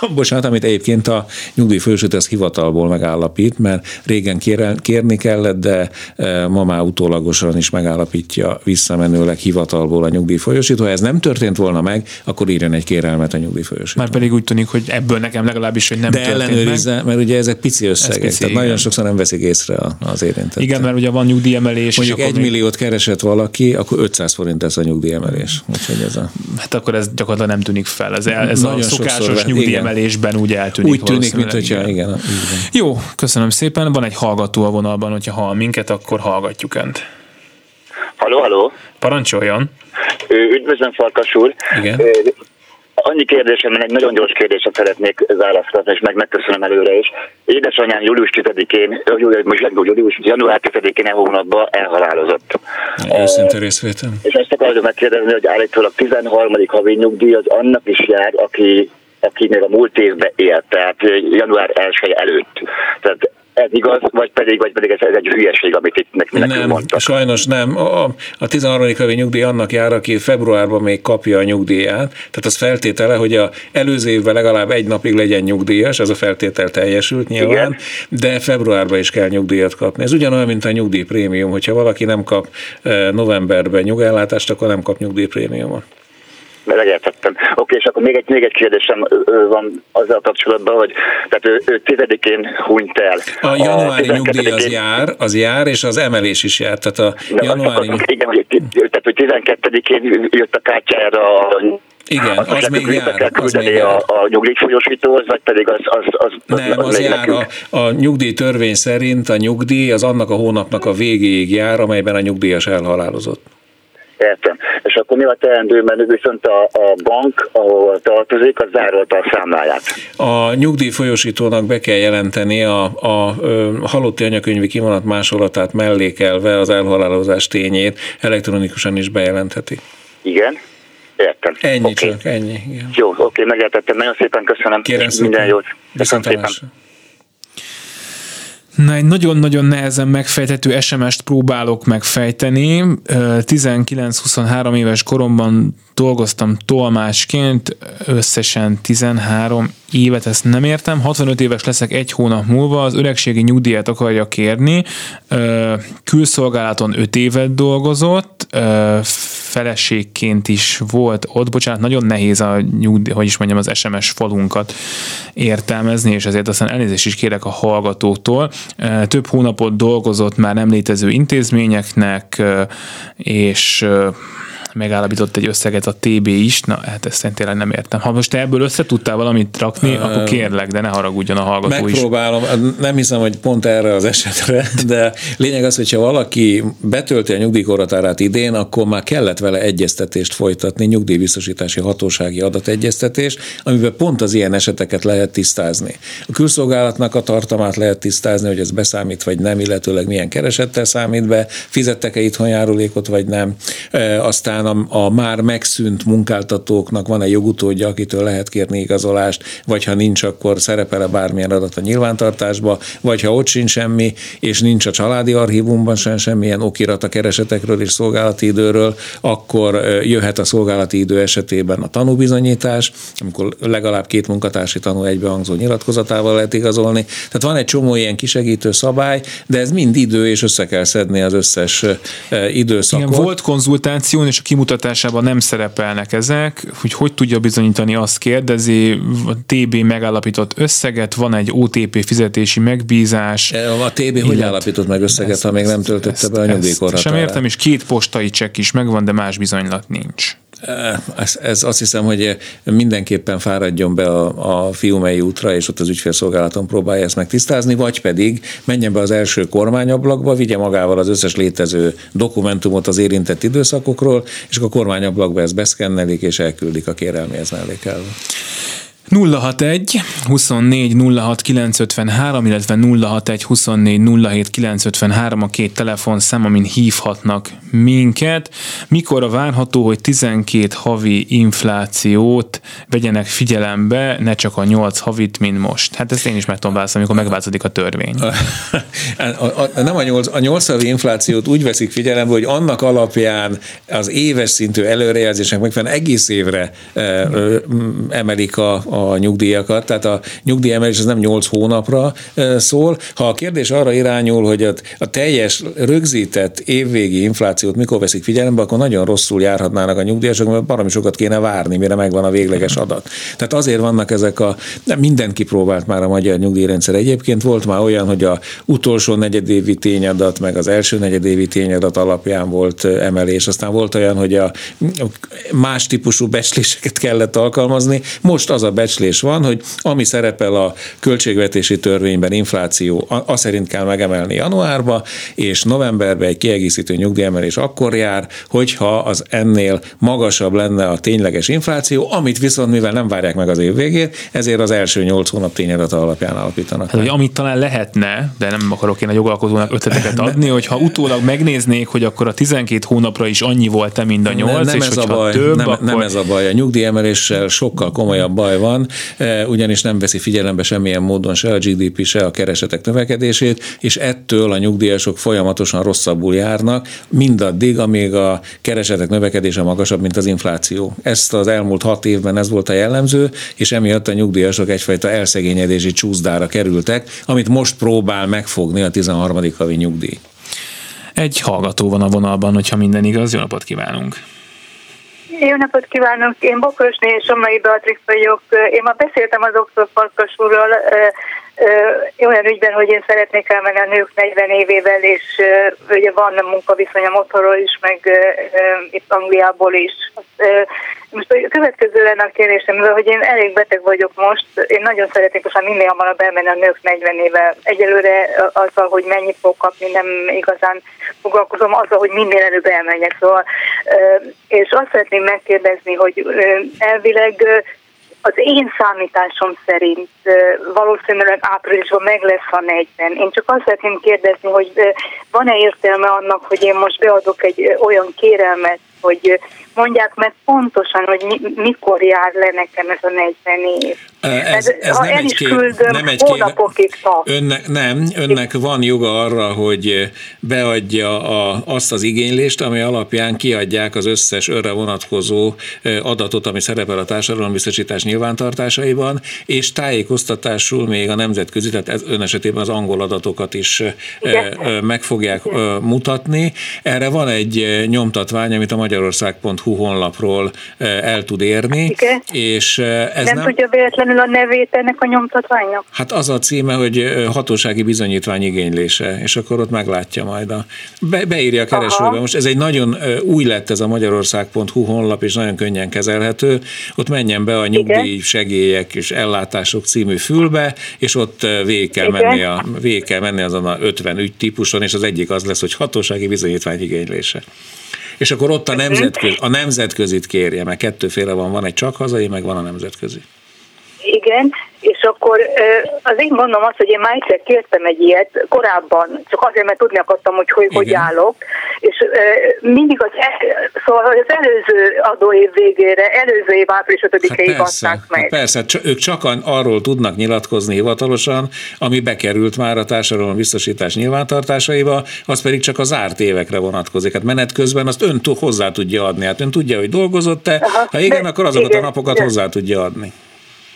bocsánat, amit egyébként a nyugdíjfősült ez hivatalból megállapít, mert régen kérni kellett, de e, ma már utólagosan is megállapítja visszamenőleg hivatalból a nyugdíjfolyosító. Ha ez nem történt volna meg, akkor írjon egy kérelmet a nyugdíjfolyosító. Már pedig úgy tűnik, hogy ebből nekem legalábbis, hogy nem de ellenőrizze, meg. mert ugye ezek pici összegek, pici, tehát igen. nagyon sokszor nem veszik észre az érintett. Igen, mert ugye van nyugdíjemelés. Mondjuk egy milliót keresett valaki, akkor 500 forint ez a nyugdíjemelés. Úgyhogy ez a... Hát akkor ez gyakorlatilag nem tűnik fel. Ez, ez a szokásos nyugdíjemelésben úgy eltűnik. Úgy tűnik, mint hogyha igen. igen. Jó, köszönöm szépen. Van egy hallgató a vonalban, hogyha hall minket, akkor hallgatjuk Önt. Haló, haló. Parancsoljon. Üdvözlöm, Farkas úr. Igen. Annyi kérdésem, egy nagyon gyors kérdésre szeretnék választani, és meg megköszönöm előre is. Édesanyám július 10-én, július, január 10-én e hónapban elhalálozott. Őszinte részvétel. És ezt akarom megkérdezni, hogy állítólag 13. havi nyugdíj az annak is jár, aki aki még a múlt évben élt, tehát január 1 előtt. Tehát ez igaz, vagy pedig, vagy pedig ez, ez egy hülyeség, amit itt nekünk nem, mondtak. sajnos nem. A, a 13. havi nyugdíj annak jár, aki februárban még kapja a nyugdíját, tehát az feltétele, hogy a előző évben legalább egy napig legyen nyugdíjas, ez a feltétel teljesült nyilván, Igen. de februárban is kell nyugdíjat kapni. Ez ugyanolyan, mint a nyugdíjprémium, hogyha valaki nem kap novemberben nyugellátást, akkor nem kap nyugdíjprémiumot megértettem. Oké, és akkor még egy, még egy kérdésem van azzal kapcsolatban, hogy tehát ő, ő tizedikén hunyt el. A januári a nyugdíj az jár, az jár, és az emelés is jár. Tehát a januári... Akkor, igen, tehát hogy 12-én jött a kártyára a igen, az, az még jár. Az még jár. A, a nyugdíjfolyosítóhoz, vagy pedig az... az, az Nem, az, az jár. A, a nyugdíjtörvény szerint a nyugdíj az annak a hónapnak a végéig jár, amelyben a nyugdíjas elhalálozott. Értem. És akkor mi a teendő, mert viszont a, a bank, ahol tartozik, az zárolta a számláját. A nyugdíjfolyosítónak be kell jelenteni a, a, a halotti anyakönyvi kivonat másolatát mellékelve az elhalálozás tényét, elektronikusan is bejelentheti. Igen. Értem. Ennyi okay. csak, ennyi. Igen. Jó, oké, megértettem. Nagyon szépen köszönöm. Kérem Minden jót. Köszönöm szépen. Na, egy nagyon-nagyon nehezen megfejthető SMS-t próbálok megfejteni. 19-23 éves koromban dolgoztam tolmásként, összesen 13 évet, ezt nem értem. 65 éves leszek egy hónap múlva, az öregségi nyugdíjat akarja kérni. Külszolgálaton 5 évet dolgozott, feleségként is volt ott, bocsánat, nagyon nehéz a nyugdíj, hogy is mondjam, az SMS falunkat értelmezni, és ezért aztán elnézést is kérek a hallgatóktól. Több hónapot dolgozott már nem létező intézményeknek, és megállapított egy összeget a TB is, na hát ezt tényleg nem értem. Ha most ebből össze tudtál valamit rakni, uh, akkor kérlek, de ne haragudjon a hallgató megpróbálom, is. Megpróbálom, nem hiszem, hogy pont erre az esetre, de lényeg az, hogyha valaki betölti a nyugdíjkorhatárát idén, akkor már kellett vele egyeztetést folytatni, nyugdíjbiztosítási hatósági adategyeztetés, amiben pont az ilyen eseteket lehet tisztázni. A külszolgálatnak a tartalmát lehet tisztázni, hogy ez beszámít vagy nem, illetőleg milyen keresettel számít be, fizettek-e itthon járulékot vagy nem. E, aztán a, a már megszűnt munkáltatóknak van egy jogutódja, akitől lehet kérni igazolást, vagy ha nincs, akkor szerepel-e bármilyen adat a nyilvántartásba, vagy ha ott sincs semmi, és nincs a családi archívumban sem semmilyen okirat a keresetekről és szolgálati időről, akkor jöhet a szolgálati idő esetében a tanúbizonyítás, amikor legalább két munkatársi tanú egybehangzó nyilatkozatával lehet igazolni. Tehát van egy csomó ilyen kisegítő szabály, de ez mind idő, és össze kell szedni az összes időszakot. Igen, volt konzultáció, és a kimutatásában nem szerepelnek ezek, hogy hogy tudja bizonyítani, azt kérdezi, TB megállapított összeget, van egy OTP fizetési megbízás. A TB illet... hogy állapított meg összeget, ezt, ha még nem töltötte ezt, be a nyugdíjkorhatárát? Sem értem, és két postai csekk is megvan, de más bizonylat nincs. Ez, ez azt hiszem, hogy mindenképpen fáradjon be a, a fiumei útra, és ott az ügyfélszolgálaton próbálja ezt megtisztázni, vagy pedig menjen be az első kormányablakba, vigye magával az összes létező dokumentumot az érintett időszakokról, és akkor a kormányablakba ezt beszkennelik, és elküldik a kérelméhez mellékelve. 061 24 06 953, illetve 061 24 07 953 a két telefonszám, amin hívhatnak minket. Mikor a várható, hogy 12 havi inflációt vegyenek figyelembe, ne csak a 8 havit, mint most? Hát ezt én is meg tudom válaszolni, amikor megváltozik a törvény. A, a, a, nem a 8, a 8 havi inflációt úgy veszik figyelembe, hogy annak alapján az éves szintű előrejelzések megfelelően egész évre e, e, emelik a, a nyugdíjakat, tehát a nyugdíjemelés az nem 8 hónapra szól. Ha a kérdés arra irányul, hogy a, a teljes rögzített évvégi inflációt mikor veszik figyelembe, akkor nagyon rosszul járhatnának a nyugdíjasok, mert baromi sokat kéne várni, mire megvan a végleges adat. Tehát azért vannak ezek a, nem minden kipróbált már a magyar nyugdíjrendszer. Egyébként volt már olyan, hogy a utolsó negyedévi tényadat, meg az első negyedévi tényadat alapján volt emelés. Aztán volt olyan, hogy a más típusú becsléseket kellett alkalmazni. Most az a becslés van, hogy ami szerepel a költségvetési törvényben, infláció, az szerint kell megemelni januárba, és novemberben egy kiegészítő nyugdíjemelés akkor jár, hogyha az ennél magasabb lenne a tényleges infláció, amit viszont mivel nem várják meg az év végét, ezért az első nyolc hónap tényadata alapján alapítanak. Hát, hogy amit talán lehetne, de nem akarok én a jogalkotónak ötleteket adni, hogy ha utólag megnéznék, hogy akkor a 12 hónapra is annyi volt-e, mint a 8, nem, nem és ez a baj, több, nem, akkor... nem ez a baj. A nyugdíjemeléssel sokkal komolyabb baj van, van, e, ugyanis nem veszi figyelembe semmilyen módon se a GDP, se a keresetek növekedését, és ettől a nyugdíjasok folyamatosan rosszabbul járnak, mindaddig, amíg a keresetek növekedése magasabb, mint az infláció. Ezt az elmúlt hat évben ez volt a jellemző, és emiatt a nyugdíjasok egyfajta elszegényedési csúszdára kerültek, amit most próbál megfogni a 13. havi nyugdíj. Egy hallgató van a vonalban, hogyha minden igaz. Jó napot kívánunk! Jó napot kívánok! Én Bokosné és Somai Beatrix vagyok. Én már beszéltem az Oxford Farkas úrral olyan ügyben, hogy én szeretnék elmenni a nők 40 évével, és ugye van munkaviszonyom otthonról is, meg itt Angliából is. Most a következő lenne a kérdésem, mivel hogy én elég beteg vagyok most, én nagyon szeretnék most már minél hamarabb elmenni a nők 40 éve. Egyelőre azzal, hogy mennyit fog kapni, nem igazán foglalkozom azzal, hogy minél előbb elmenjek. Szóval, és azt szeretném megkérdezni, hogy elvileg az én számításom szerint valószínűleg áprilisban meg lesz a 40. Én csak azt szeretném kérdezni, hogy van-e értelme annak, hogy én most beadok egy olyan kérelmet, hogy mondják meg pontosan, hogy mikor jár le nekem ez a 40 év. Ez, ez nem, egy kér, küldöm, nem egy kér, önnek, nem, önnek van joga arra, hogy beadja a, azt az igénylést, ami alapján kiadják az összes örre vonatkozó adatot, ami szerepel a társadalombiztosítás nyilvántartásaiban, és tájékoztatásul még a nemzetközi, tehát ez ön esetében az angol adatokat is Igen. meg fogják Igen. mutatni. Erre van egy nyomtatvány, amit a Magyar magyarország.hu honlapról el tud érni. Igen. És ez nem, nem tudja véletlenül a nevét ennek a nyomtatványnak? Hát az a címe, hogy hatósági bizonyítvány igénylése, és akkor ott meglátja majd a... Be, beírja a keresőbe. Aha. Most ez egy nagyon új lett ez a magyarország.hu honlap, és nagyon könnyen kezelhető. Ott menjen be a nyugdíj segélyek és ellátások című fülbe, és ott végig kell, menni, a, végig kell menni azon a 50 ügy típuson, és az egyik az lesz, hogy hatósági bizonyítvány igénylése. És akkor ott a, nemzetközi, a nemzetközit kérje, mert kettőféle van, van egy csak hazai, meg van a nemzetközi. Igen, és akkor az én mondom azt, hogy én már egyszer kértem egy ilyet korábban, csak azért, mert tudni akartam, hogy hogy, hogy állok, és mindig az, el, szóval az előző adóév végére, előző év április 5-ig hát adták meg. Hát persze, ők csak arról tudnak nyilatkozni hivatalosan, ami bekerült már a társadalom biztosítás nyilvántartásaiba, az pedig csak az zárt évekre vonatkozik. Hát menet közben azt ön hozzá tudja adni. Hát ön tudja, hogy dolgozott-e, ha igen, akkor azokat igen, a napokat igen. hozzá tudja adni.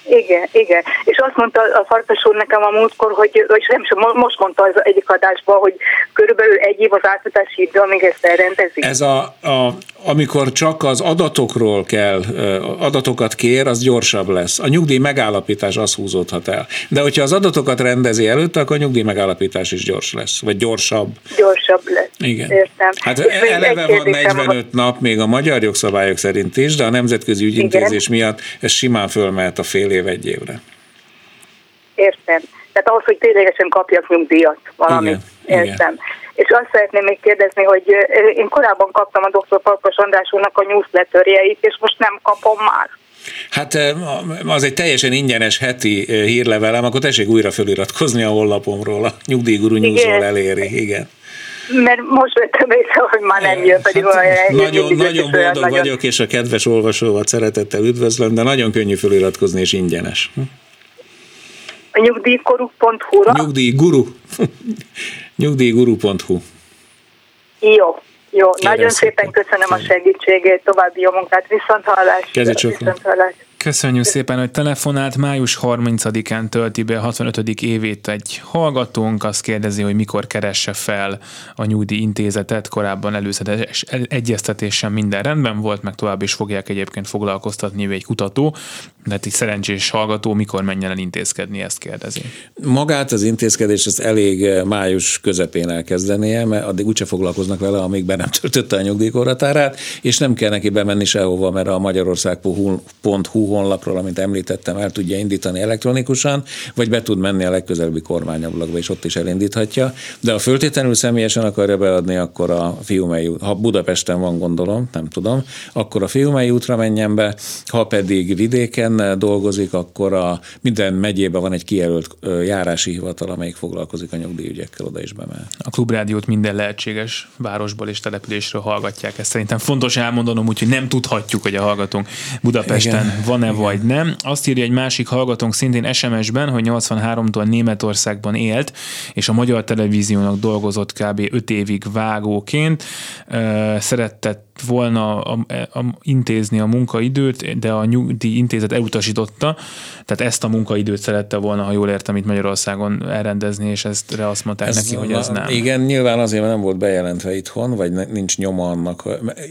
Igen, igen. És azt mondta a Farkas úr nekem a múltkor, hogy, és nem is most mondta az egyik adásban, hogy körülbelül egy év az átfutási idő, amíg ezt elrendezik. Ez a, a, amikor csak az adatokról kell, adatokat kér, az gyorsabb lesz. A nyugdíj megállapítás az húzódhat el. De hogyha az adatokat rendezi előtte, akkor a nyugdíj megállapítás is gyors lesz, vagy gyorsabb. Gyorsabb lesz. Igen. Értem. Hát és eleve van 45 nap még a magyar jogszabályok szerint is, de a nemzetközi ügyintézés Igen. miatt ez simán fölmehet a fél év egy évre. Értem. Tehát ahhoz, hogy ténylegesen kapjak nyugdíjat valamit. Igen. Értem. Igen. És azt szeretném még kérdezni, hogy én korábban kaptam a dr. Farkas András úrnak a newsletterjeit, és most nem kapom már. Hát az egy teljesen ingyenes heti hírlevelem, akkor tessék újra feliratkozni a honlapomról, a nyugdíjguru newsról eléri, igen. Mert most vettem észre, hogy már nem jön, pedig hát olyan Nagyon, nagyon boldog nagyon... vagyok, és a kedves olvasóval szeretettel üdvözlöm, de nagyon könnyű feliratkozni, és ingyenes. A nyugdíjguru.hu-ra? Nyugdíjguru. nyugdíjguru.hu. Jó, jó. Kérem Nagyon szépen köszönöm a segítségét, további jó munkát, viszont hallás. Viszont hallás. Köszönjük szépen, hogy telefonált. Május 30-án tölti be a 65. évét egy hallgatónk. Azt kérdezi, hogy mikor keresse fel a nyugdíj intézetet. Korábban előzetes egyeztetésen minden rendben volt, meg tovább is fogják egyébként foglalkoztatni egy kutató. De egy szerencsés hallgató mikor menjen el intézkedni, ezt kérdezi. Magát az intézkedés az elég eh, május közepén elkezdenie, mert addig úgyse foglalkoznak vele, amíg be nem töltötte a nyugdíjkorhatárát, és nem kell neki bemenni sehova, mert a magyarország.hu honlapról, amit említettem, el tudja indítani elektronikusan, vagy be tud menni a legközelebbi kormányablakba, és ott is elindíthatja. De ha föltétlenül személyesen akarja beadni, akkor a Fiumei út, ha Budapesten van, gondolom, nem tudom, akkor a Fiumei útra menjen be, ha pedig vidéken dolgozik, akkor a minden megyében van egy kijelölt járási hivatal, amelyik foglalkozik a nyugdíjügyekkel, oda is bemehet. A klubrádiót minden lehetséges városból és településről hallgatják. Ezt szerintem fontos elmondanom, úgyhogy nem tudhatjuk, hogy a hallgatónk Budapesten Igen. van van-e vagy nem. Azt írja egy másik hallgatónk szintén SMS-ben, hogy 83-tól Németországban élt, és a magyar televíziónak dolgozott kb. 5 évig vágóként. Szeretett volna a, a, intézni a munkaidőt, de a nyugdíj intézet elutasította, tehát ezt a munkaidőt szerette volna, ha jól értem, itt Magyarországon elrendezni, és ezt azt mondták ez neki, hogy ez nem. Igen, nyilván azért, mert nem volt bejelentve itthon, vagy nincs nyoma annak.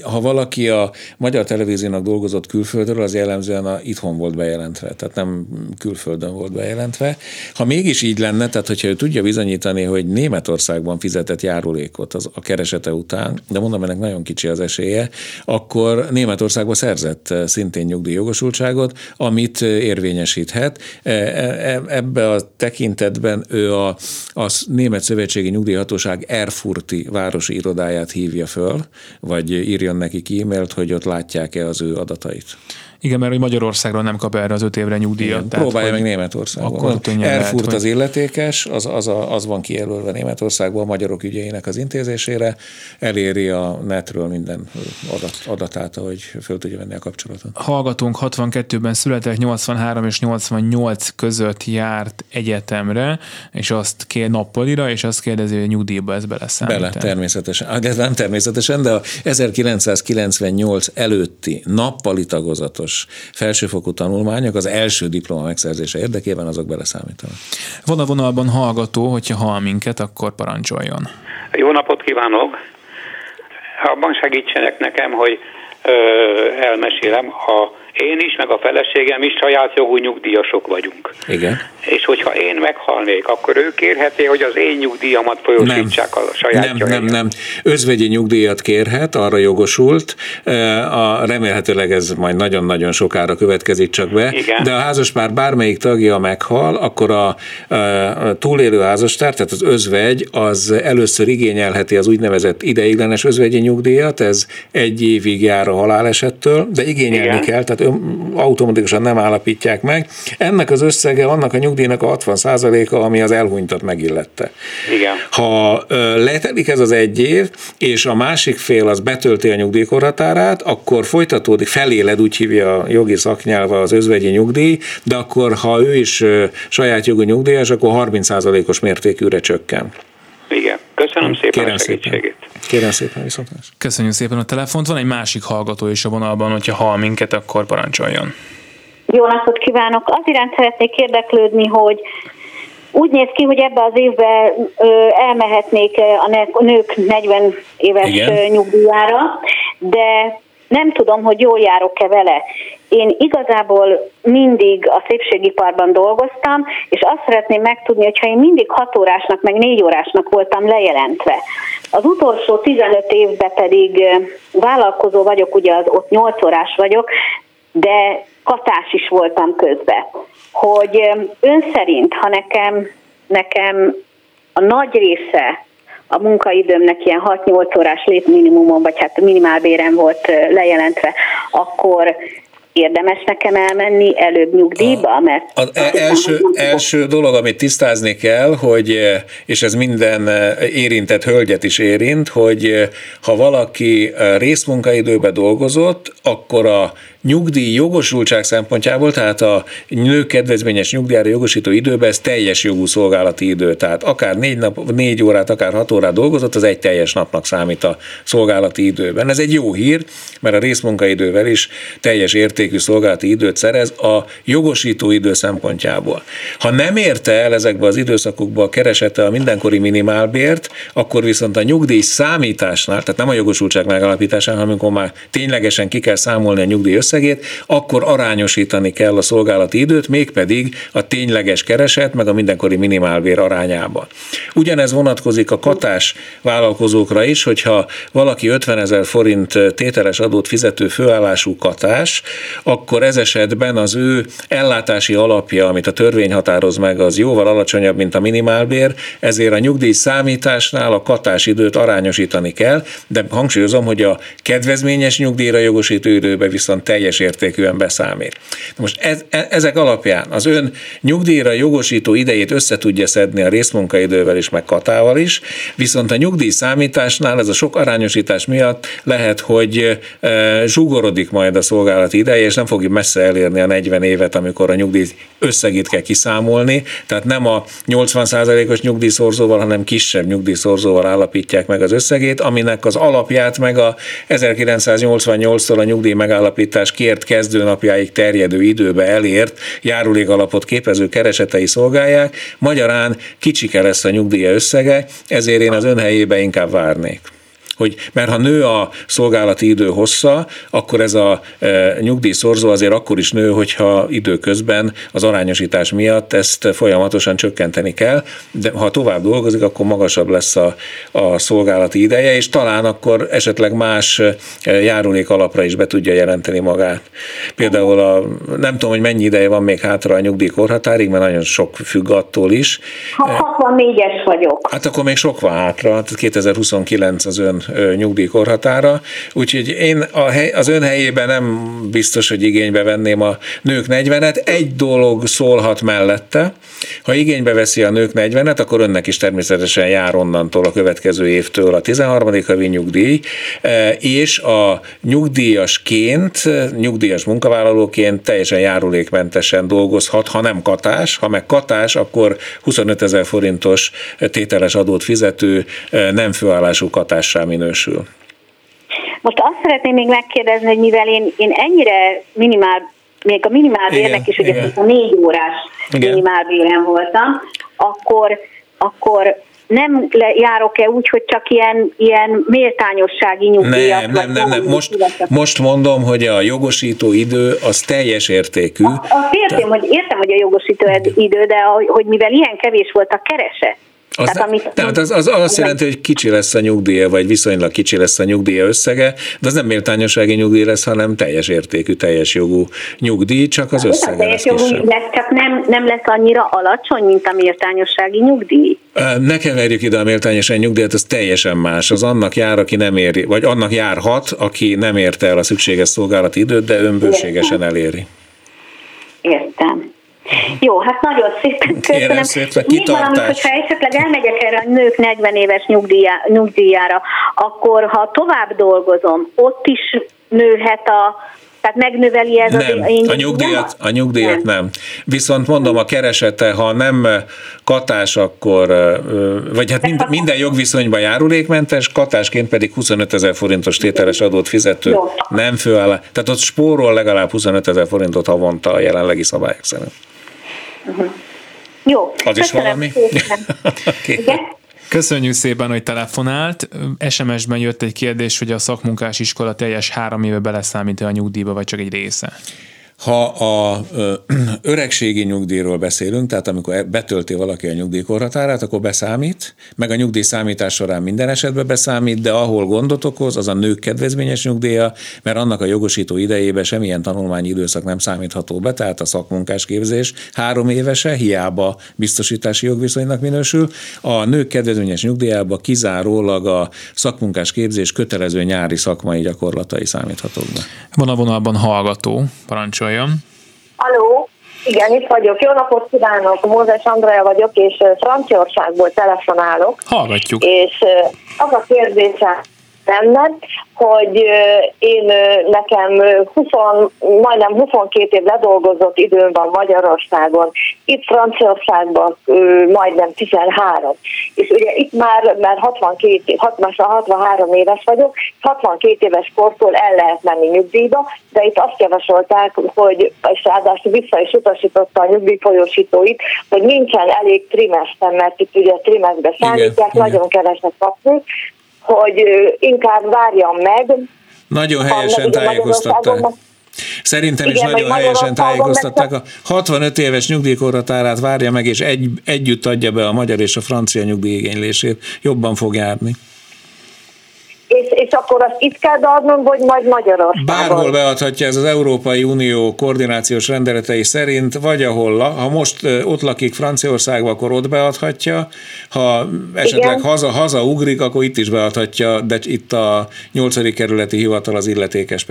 Ha valaki a magyar televíziónak dolgozott külföldről, az jellemzően a, itthon volt bejelentve, tehát nem külföldön volt bejelentve. Ha mégis így lenne, tehát hogyha ő tudja bizonyítani, hogy Németországban fizetett járulékot az, a keresete után, de mondom, ennek nagyon kicsi az esélye, esélye, akkor Németországban szerzett eh, szintén nyugdíjjogosultságot, amit eh, érvényesíthet. E, ebbe a tekintetben ő a, a Német Szövetségi Nyugdíjhatóság Erfurti városi irodáját hívja föl, vagy írjon neki e-mailt, hogy ott látják-e az ő adatait. Igen, mert hogy Magyarországról nem kap erre az öt évre nyugdíjat. Igen, tehát, próbálja meg Németországban. Akkor Erfurt lehet, az illetékes, az, az, a, az van kijelölve Németországban a magyarok ügyeinek az intézésére, eléri a netről minden adat, adatát, hogy föl tudja venni a kapcsolatot. Hallgatónk 62-ben született, 83 és 88 között járt egyetemre, és azt kér nappalira, és azt kérdezi, hogy nyugdíjba ez beleszámít. Bele, természetesen. Hát ez nem természetesen, de a 1998 előtti nappali tagozatos kapcsolatos felsőfokú tanulmányok az első diploma megszerzése érdekében azok beleszámítanak. Van a vonalban hallgató, hogyha hall minket, akkor parancsoljon. Jó napot kívánok! abban segítsenek nekem, hogy ö, elmesélem, a én is, meg a feleségem is saját jogú nyugdíjasok vagyunk. Igen. És hogyha én meghalnék, akkor ő kérheti, hogy az én nyugdíjamat folyosítsák a saját Nem, nem, nem. Özvegyi nyugdíjat kérhet, arra jogosult. A, remélhetőleg ez majd nagyon-nagyon sokára következik csak be. Igen. De a házaspár bármelyik tagja meghal, akkor a, a túlélő házastár, tehát az özvegy, az először igényelheti az úgynevezett ideiglenes özvegyi nyugdíjat, ez egy évig jár a halálesettől, de igényelni Igen. kell, tehát automatikusan nem állapítják meg. Ennek az összege annak a nyugdíjnak a 60%-a, ami az elhunytat megillette. Igen. Ha letelik ez az egy év, és a másik fél az betölti a nyugdíjkorhatárát, akkor folytatódik, feléled, úgy hívja a jogi szaknyelve az özvegyi nyugdíj, de akkor, ha ő is saját jogú nyugdíjas, akkor 30%-os mértékűre csökken. Igen. Köszönöm szépen Kérem a segítségét. Kérem szépen viszontlátásra. Köszönjük szépen a telefont. Van egy másik hallgató is a vonalban, hogyha hall minket, akkor parancsoljon. Jó napot kívánok! Az iránt szeretnék érdeklődni, hogy úgy néz ki, hogy ebbe az évben elmehetnék a nők 40 éves Igen. nyugdíjára, de nem tudom, hogy jól járok-e vele. Én igazából mindig a szépségiparban dolgoztam, és azt szeretném megtudni, hogyha én mindig 6 órásnak, meg 4 órásnak voltam lejelentve. Az utolsó 15 évben pedig vállalkozó vagyok, ugye az ott 8 órás vagyok, de katás is voltam közben. Hogy ön szerint, ha nekem, nekem a nagy része a munkaidőmnek ilyen 6-8 órás létminimumon, vagy hát minimálbéren volt lejelentve, akkor érdemes nekem elmenni előbb nyugdíjba, mert Az első, első dolog, amit tisztázni kell, hogy, eh, és ez minden eh, érintett hölgyet is érint, hogy eh, ha valaki részmunkaidőben dolgozott, akkor a nyugdíj jogosultság szempontjából, tehát a nők kedvezményes nyugdíjára jogosító időben ez teljes jogú szolgálati idő. Tehát akár négy, nap, négy órát, akár hat órát dolgozott, az egy teljes napnak számít a szolgálati időben. Ez egy jó hír, mert a részmunkaidővel is teljes értékű szolgálati időt szerez a jogosító idő szempontjából. Ha nem érte el ezekbe az időszakokba keresete a mindenkori minimálbért, akkor viszont a nyugdíj számításnál, tehát nem a jogosultság megalapításán, hanem amikor már ténylegesen ki kell számolni a nyugdíj összegét, akkor arányosítani kell a szolgálati időt, mégpedig a tényleges kereset, meg a mindenkori minimálbér arányába. Ugyanez vonatkozik a katás vállalkozókra is, hogyha valaki 50 ezer forint tételes adót fizető főállású katás, akkor ez esetben az ő ellátási alapja, amit a törvény határoz meg, az jóval alacsonyabb, mint a minimálbér, ezért a nyugdíj számításnál a katás időt arányosítani kell, de hangsúlyozom, hogy a kedvezményes nyugdíjra jogosító időbe viszont teljes értékűen beszámít. Most ez, e- ezek alapján az ön nyugdíjra jogosító idejét össze tudja szedni a részmunkaidővel is, meg katával is, viszont a nyugdíj számításnál ez a sok arányosítás miatt lehet, hogy e, zsugorodik majd a szolgálati ideje, és nem fogja messze elérni a 40 évet, amikor a nyugdíj összegét kell kiszámolni, tehát nem a 80%-os nyugdíjszorzóval, hanem kisebb nyugdíjszorzóval állapítják meg az összegét, aminek az alapját meg a 1988-tól a nyugdíj megállapítás kért kezdőnapjáig terjedő időbe elért járulékalapot képező keresetei szolgálják, magyarán kicsike lesz a nyugdíja összege, ezért én az ön helyébe inkább várnék hogy mert ha nő a szolgálati idő hossza, akkor ez a e, nyugdíjszorzó azért akkor is nő, hogyha időközben az arányosítás miatt ezt folyamatosan csökkenteni kell, de ha tovább dolgozik, akkor magasabb lesz a, a szolgálati ideje, és talán akkor esetleg más e, járulék alapra is be tudja jelenteni magát. Például a, nem tudom, hogy mennyi ideje van még hátra a nyugdíjkorhatárig, mert nagyon sok függ attól is. Ha 64-es vagyok. Hát akkor még sok van hátra, tehát 2029 az ön nyugdíjkorhatára, úgyhogy én a hely, az ön helyében nem biztos, hogy igénybe venném a nők 40-et. Egy dolog szólhat mellette, ha igénybe veszi a nők 40-et, akkor önnek is természetesen jár onnantól a következő évtől a 13. havi nyugdíj, e, és a nyugdíjasként, nyugdíjas munkavállalóként teljesen járulékmentesen dolgozhat, ha nem katás, ha meg katás, akkor 25 ezer forintos tételes adót fizető e, nem főállású katássá minősül. Most azt szeretném még megkérdezni, hogy mivel én, én ennyire minimál, még a minimálbérnek is ugye a négy órás Igen. minimálbéren voltam, akkor, akkor nem járok-e úgy, hogy csak ilyen, ilyen méltányossági nyugdíjat? Nem, nem, nem, nem. Most, most mondom, hogy a jogosító idő az teljes értékű. Azt értem, hogy, értem, hogy a jogosító idő, de hogy mivel ilyen kevés volt a kereset, az, tehát, amit, tehát az, az azt jelenti, hogy kicsi lesz a nyugdíja, vagy viszonylag kicsi lesz a nyugdíja összege, de az nem méltányossági nyugdíj lesz, hanem teljes értékű, teljes jogú nyugdíj, csak az összege teljes lesz jogú lesz, csak nem, nem lesz annyira alacsony, mint a méltányossági nyugdíj. Ne keverjük ide a méltányossági nyugdíjat, az teljesen más. Az annak jár, aki nem éri, vagy annak járhat, aki nem érte el a szükséges szolgálati időt, de önbőségesen eléri. Értem. Jó, hát nagyon szépen köszönöm. Kérem szépen, kitartás. hogyha esetleg elmegyek erre a nők 40 éves nyugdíjá, nyugdíjára, akkor ha tovább dolgozom, ott is nőhet a tehát megnöveli ez nem, az én a nyugdíjat, a nyugdíjat nem. nem. Viszont mondom, a keresete, ha nem katás, akkor, vagy hát minden, minden jogviszonyban járulékmentes, katásként pedig 25 ezer forintos tételes adót fizető Jó. nem főáll. Tehát ott spórol legalább 25 ezer forintot havonta a jelenlegi szabályok szerint. Uh-huh. Jó. Az is valami? okay. Köszönjük szépen, hogy telefonált. SMS-ben jött egy kérdés, hogy a szakmunkás iskola teljes három éve beleszámít a nyugdíjba, vagy csak egy része? Ha a ö, öregségi nyugdíjról beszélünk, tehát amikor betölti valaki a nyugdíjkorhatárát, akkor beszámít, meg a nyugdíj számítás során minden esetben beszámít, de ahol gondot okoz, az a nők kedvezményes nyugdíja, mert annak a jogosító idejében semmilyen tanulmányi időszak nem számítható be, tehát a szakmunkás képzés három évese, hiába biztosítási jogviszonynak minősül. A nők kedvezményes nyugdíjába kizárólag a szakmunkás képzés kötelező nyári szakmai gyakorlatai számíthatók be. Van a vonalban hallgató, parancsol parancsoljon. Aló, igen, itt vagyok. Jó napot kívánok, Mózes Andrea vagyok, és Franciaországból telefonálok. Hallgatjuk. És az a kérdésem lenne, hogy én nekem 20, majdnem 22 év ledolgozott időm van Magyarországon, itt Franciaországban majdnem 13. És ugye itt már, már 62, 60, 63 éves vagyok, 62 éves kortól el lehet menni nyugdíjba, de itt azt javasolták, hogy, és ráadásul vissza is utasította a nyugdíjfolyósítóit, hogy nincsen elég trimester, mert itt ugye trimestbe számítják, igen, nagyon igen. keveset kapni, hogy inkább várjam meg. Nagyon helyesen tájékoztatták. Szerintem is nagyon helyesen tájékoztatták. A 65 éves nyugdíjkorhatárát várja meg, és egy, együtt adja be a magyar és a francia nyugdíjigénylését. Jobban fog járni és, és akkor azt itt kell beadnom, vagy majd Magyarországon? Bárhol beadhatja ez az Európai Unió koordinációs rendeletei szerint, vagy ahol, ha most ott lakik Franciaországban, akkor ott beadhatja, ha esetleg Igen. haza, haza ugrik, akkor itt is beadhatja, de itt a 8. kerületi hivatal az illetékes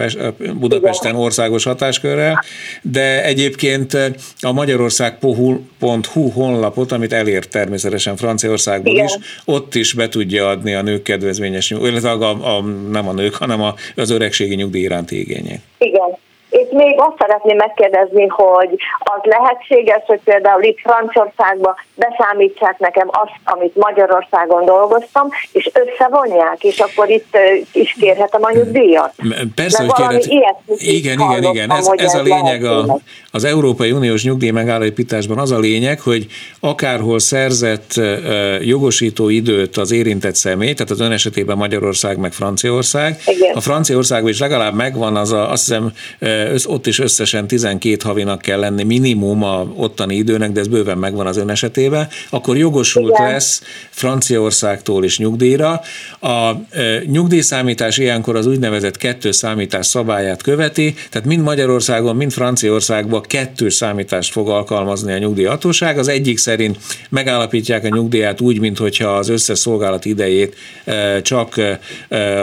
Budapesten Igen. országos hatáskörrel, de egyébként a magyarország.hu honlapot, amit elért természetesen Franciaországból Igen. is, ott is be tudja adni a nők kedvezményes, illetve a a, a, nem a nők, hanem a, az öregségi nyugdíj iránti igények. Igen. És még azt szeretném megkérdezni, hogy az lehetséges, hogy például itt Franciaországban beszámítsák nekem azt, amit Magyarországon dolgoztam, és összevonják, és akkor itt is kérhetem a nyugdíjat. Persze, hogy kérhet... Igen, igen, igen. Ez, ez a lényeg a, az Európai Uniós nyugdíj megállapításban az a lényeg, hogy akárhol szerzett jogosító időt az érintett személy, tehát az ön esetében Magyarország meg Franciaország, igen. a Franciaországban is legalább megvan az a, azt hiszem, ott is összesen 12 havinak kell lenni minimum a ottani időnek, de ez bőven megvan az ön esetében, akkor jogosult Igen. lesz Franciaországtól is nyugdíjra. A nyugdíjszámítás ilyenkor az úgynevezett kettős számítás szabályát követi, tehát mind Magyarországon, mind Franciaországban kettős számítást fog alkalmazni a nyugdíjhatóság. Az egyik szerint megállapítják a nyugdíját úgy, mintha az összes szolgálat idejét csak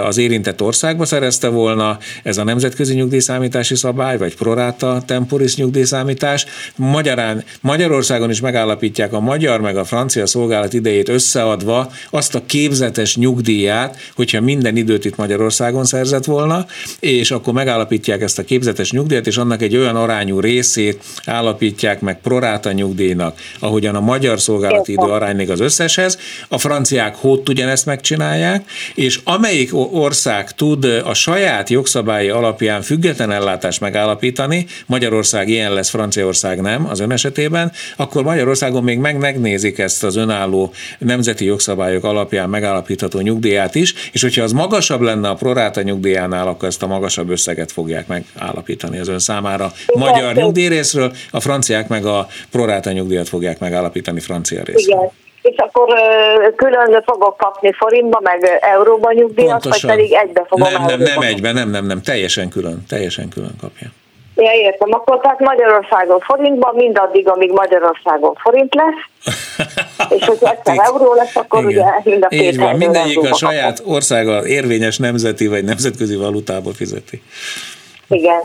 az érintett országba szerezte volna, ez a nemzetközi nyugdíjszámítási szabály, vagy proráta temporis nyugdíjszámítás. Magyarán, Magyarországon is megállapítják a magyar meg a francia szolgálat idejét összeadva azt a képzetes nyugdíját, hogyha minden időt itt Magyarországon szerzett volna, és akkor megállapítják ezt a képzetes nyugdíjat, és annak egy olyan arányú részét állapítják meg proráta nyugdíjnak, ahogyan a magyar szolgálati idő arány még az összeshez, a franciák hót ugyanezt megcsinálják, és amelyik ország tud a saját jogszabályi alapján független ellátás megállást megállapítani, Magyarország ilyen lesz, Franciaország nem az ön esetében, akkor Magyarországon még meg megnézik ezt az önálló nemzeti jogszabályok alapján megállapítható nyugdíját is, és hogyha az magasabb lenne a proráta nyugdíjánál, akkor ezt a magasabb összeget fogják megállapítani az ön számára. Magyar nyugdíjrészről, a franciák meg a proráta nyugdíjat fogják megállapítani francia részről. Igen és akkor külön fogok kapni forintba, meg euróba nyugdíjat, Pontosan. vagy pedig egybe fogom Nem, nem, nem egybe, nem, nem, nem, teljesen külön, teljesen külön kapja. Ja, értem. Akkor tehát Magyarországon forintban, mindaddig, amíg Magyarországon forint lesz, és hogyha egyszer euró lesz, akkor Igen. ugye mind a két Így van, mindegyik a saját országa érvényes nemzeti vagy nemzetközi valutából fizeti. Igen.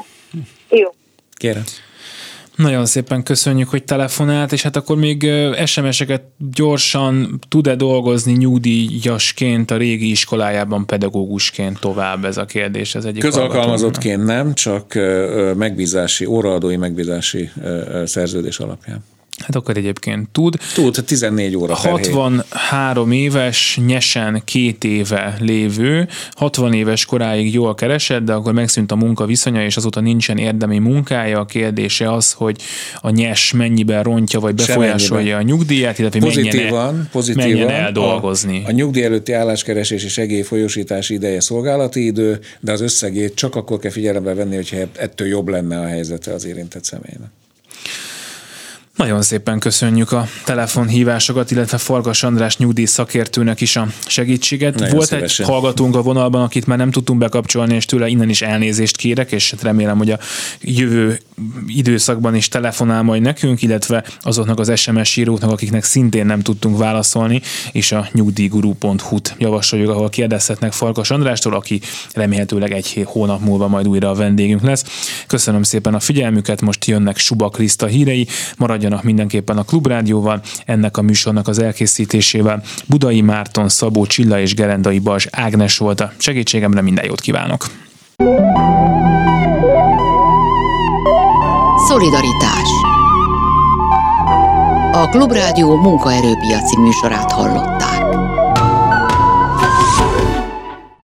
Jó. Kérem. Nagyon szépen köszönjük, hogy telefonált, és hát akkor még SMS-eket gyorsan tud-e dolgozni nyugdíjasként a régi iskolájában pedagógusként tovább ez a kérdés? Ez egyik Közalkalmazottként nem, csak megbízási, óraadói megbízási szerződés alapján. Hát akkor egyébként tud. Tud, 14 óra 63 éves, nyesen két éve lévő, 60 éves koráig jól keresett, de akkor megszűnt a munka viszonya, és azóta nincsen érdemi munkája. A kérdése az, hogy a nyes mennyiben rontja, vagy befolyásolja a nyugdíját, illetve pozitívan, menjen, pozitívan menjen el dolgozni. A, a nyugdíj előtti álláskeresés és segélyfolyósítási ideje szolgálati idő, de az összegét csak akkor kell figyelembe venni, hogyha ettől jobb lenne a helyzete az érintett személynek. Nagyon szépen köszönjük a telefonhívásokat, illetve Farkas András nyugdíj szakértőnek is a segítséget. Nagyon Volt szívesen. egy hallgatónk a vonalban, akit már nem tudtunk bekapcsolni, és tőle innen is elnézést kérek, és remélem, hogy a jövő időszakban is telefonál majd nekünk, illetve azoknak az SMS íróknak, akiknek szintén nem tudtunk válaszolni, és a nyugdíjguru.hu-t javasoljuk, ahol kérdezhetnek Farkas Andrástól, aki remélhetőleg egy hónap múlva majd újra a vendégünk lesz. Köszönöm szépen a figyelmüket, most jönnek Suba Kriszta hírei, maradjanak maradjanak mindenképpen a Klubrádióval, ennek a műsornak az elkészítésével. Budai Márton, Szabó Csilla és Gerendai Balzs Ágnes volt a segítségemre, minden jót kívánok! Szolidaritás A Klubrádió munkaerőpiaci műsorát hallott.